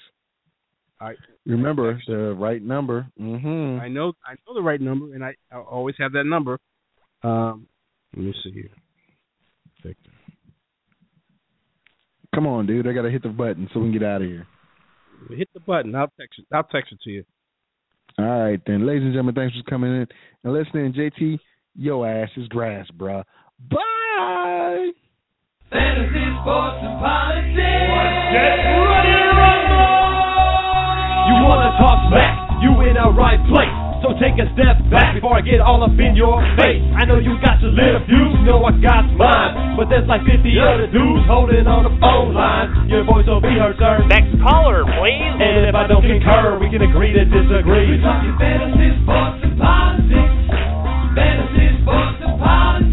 I Remember the right number. hmm I know I know the right number, and I, I always have that number. Um, let me see here. Victor. Come on, dude. I gotta hit the button so we can get out of here. Hit the button. I'll text it. I'll text it to you. All right, then, ladies and gentlemen, thanks for coming in and listening. JT, your ass is grass, bruh. Bye. Fantasy, sports, and politics. Get ready to rumble! You wanna talk smack? You in the right place. So take a step back before I get all up in your face. I know you got your little views, know I got mine. But there's like 50 other dudes holding on the phone line. Your voice will be heard, sir. Next caller, please. And if I don't concur, we can agree to disagree. We're talking fantasy, sports, and politics. Fantasy, sports, and politics.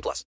18 plus.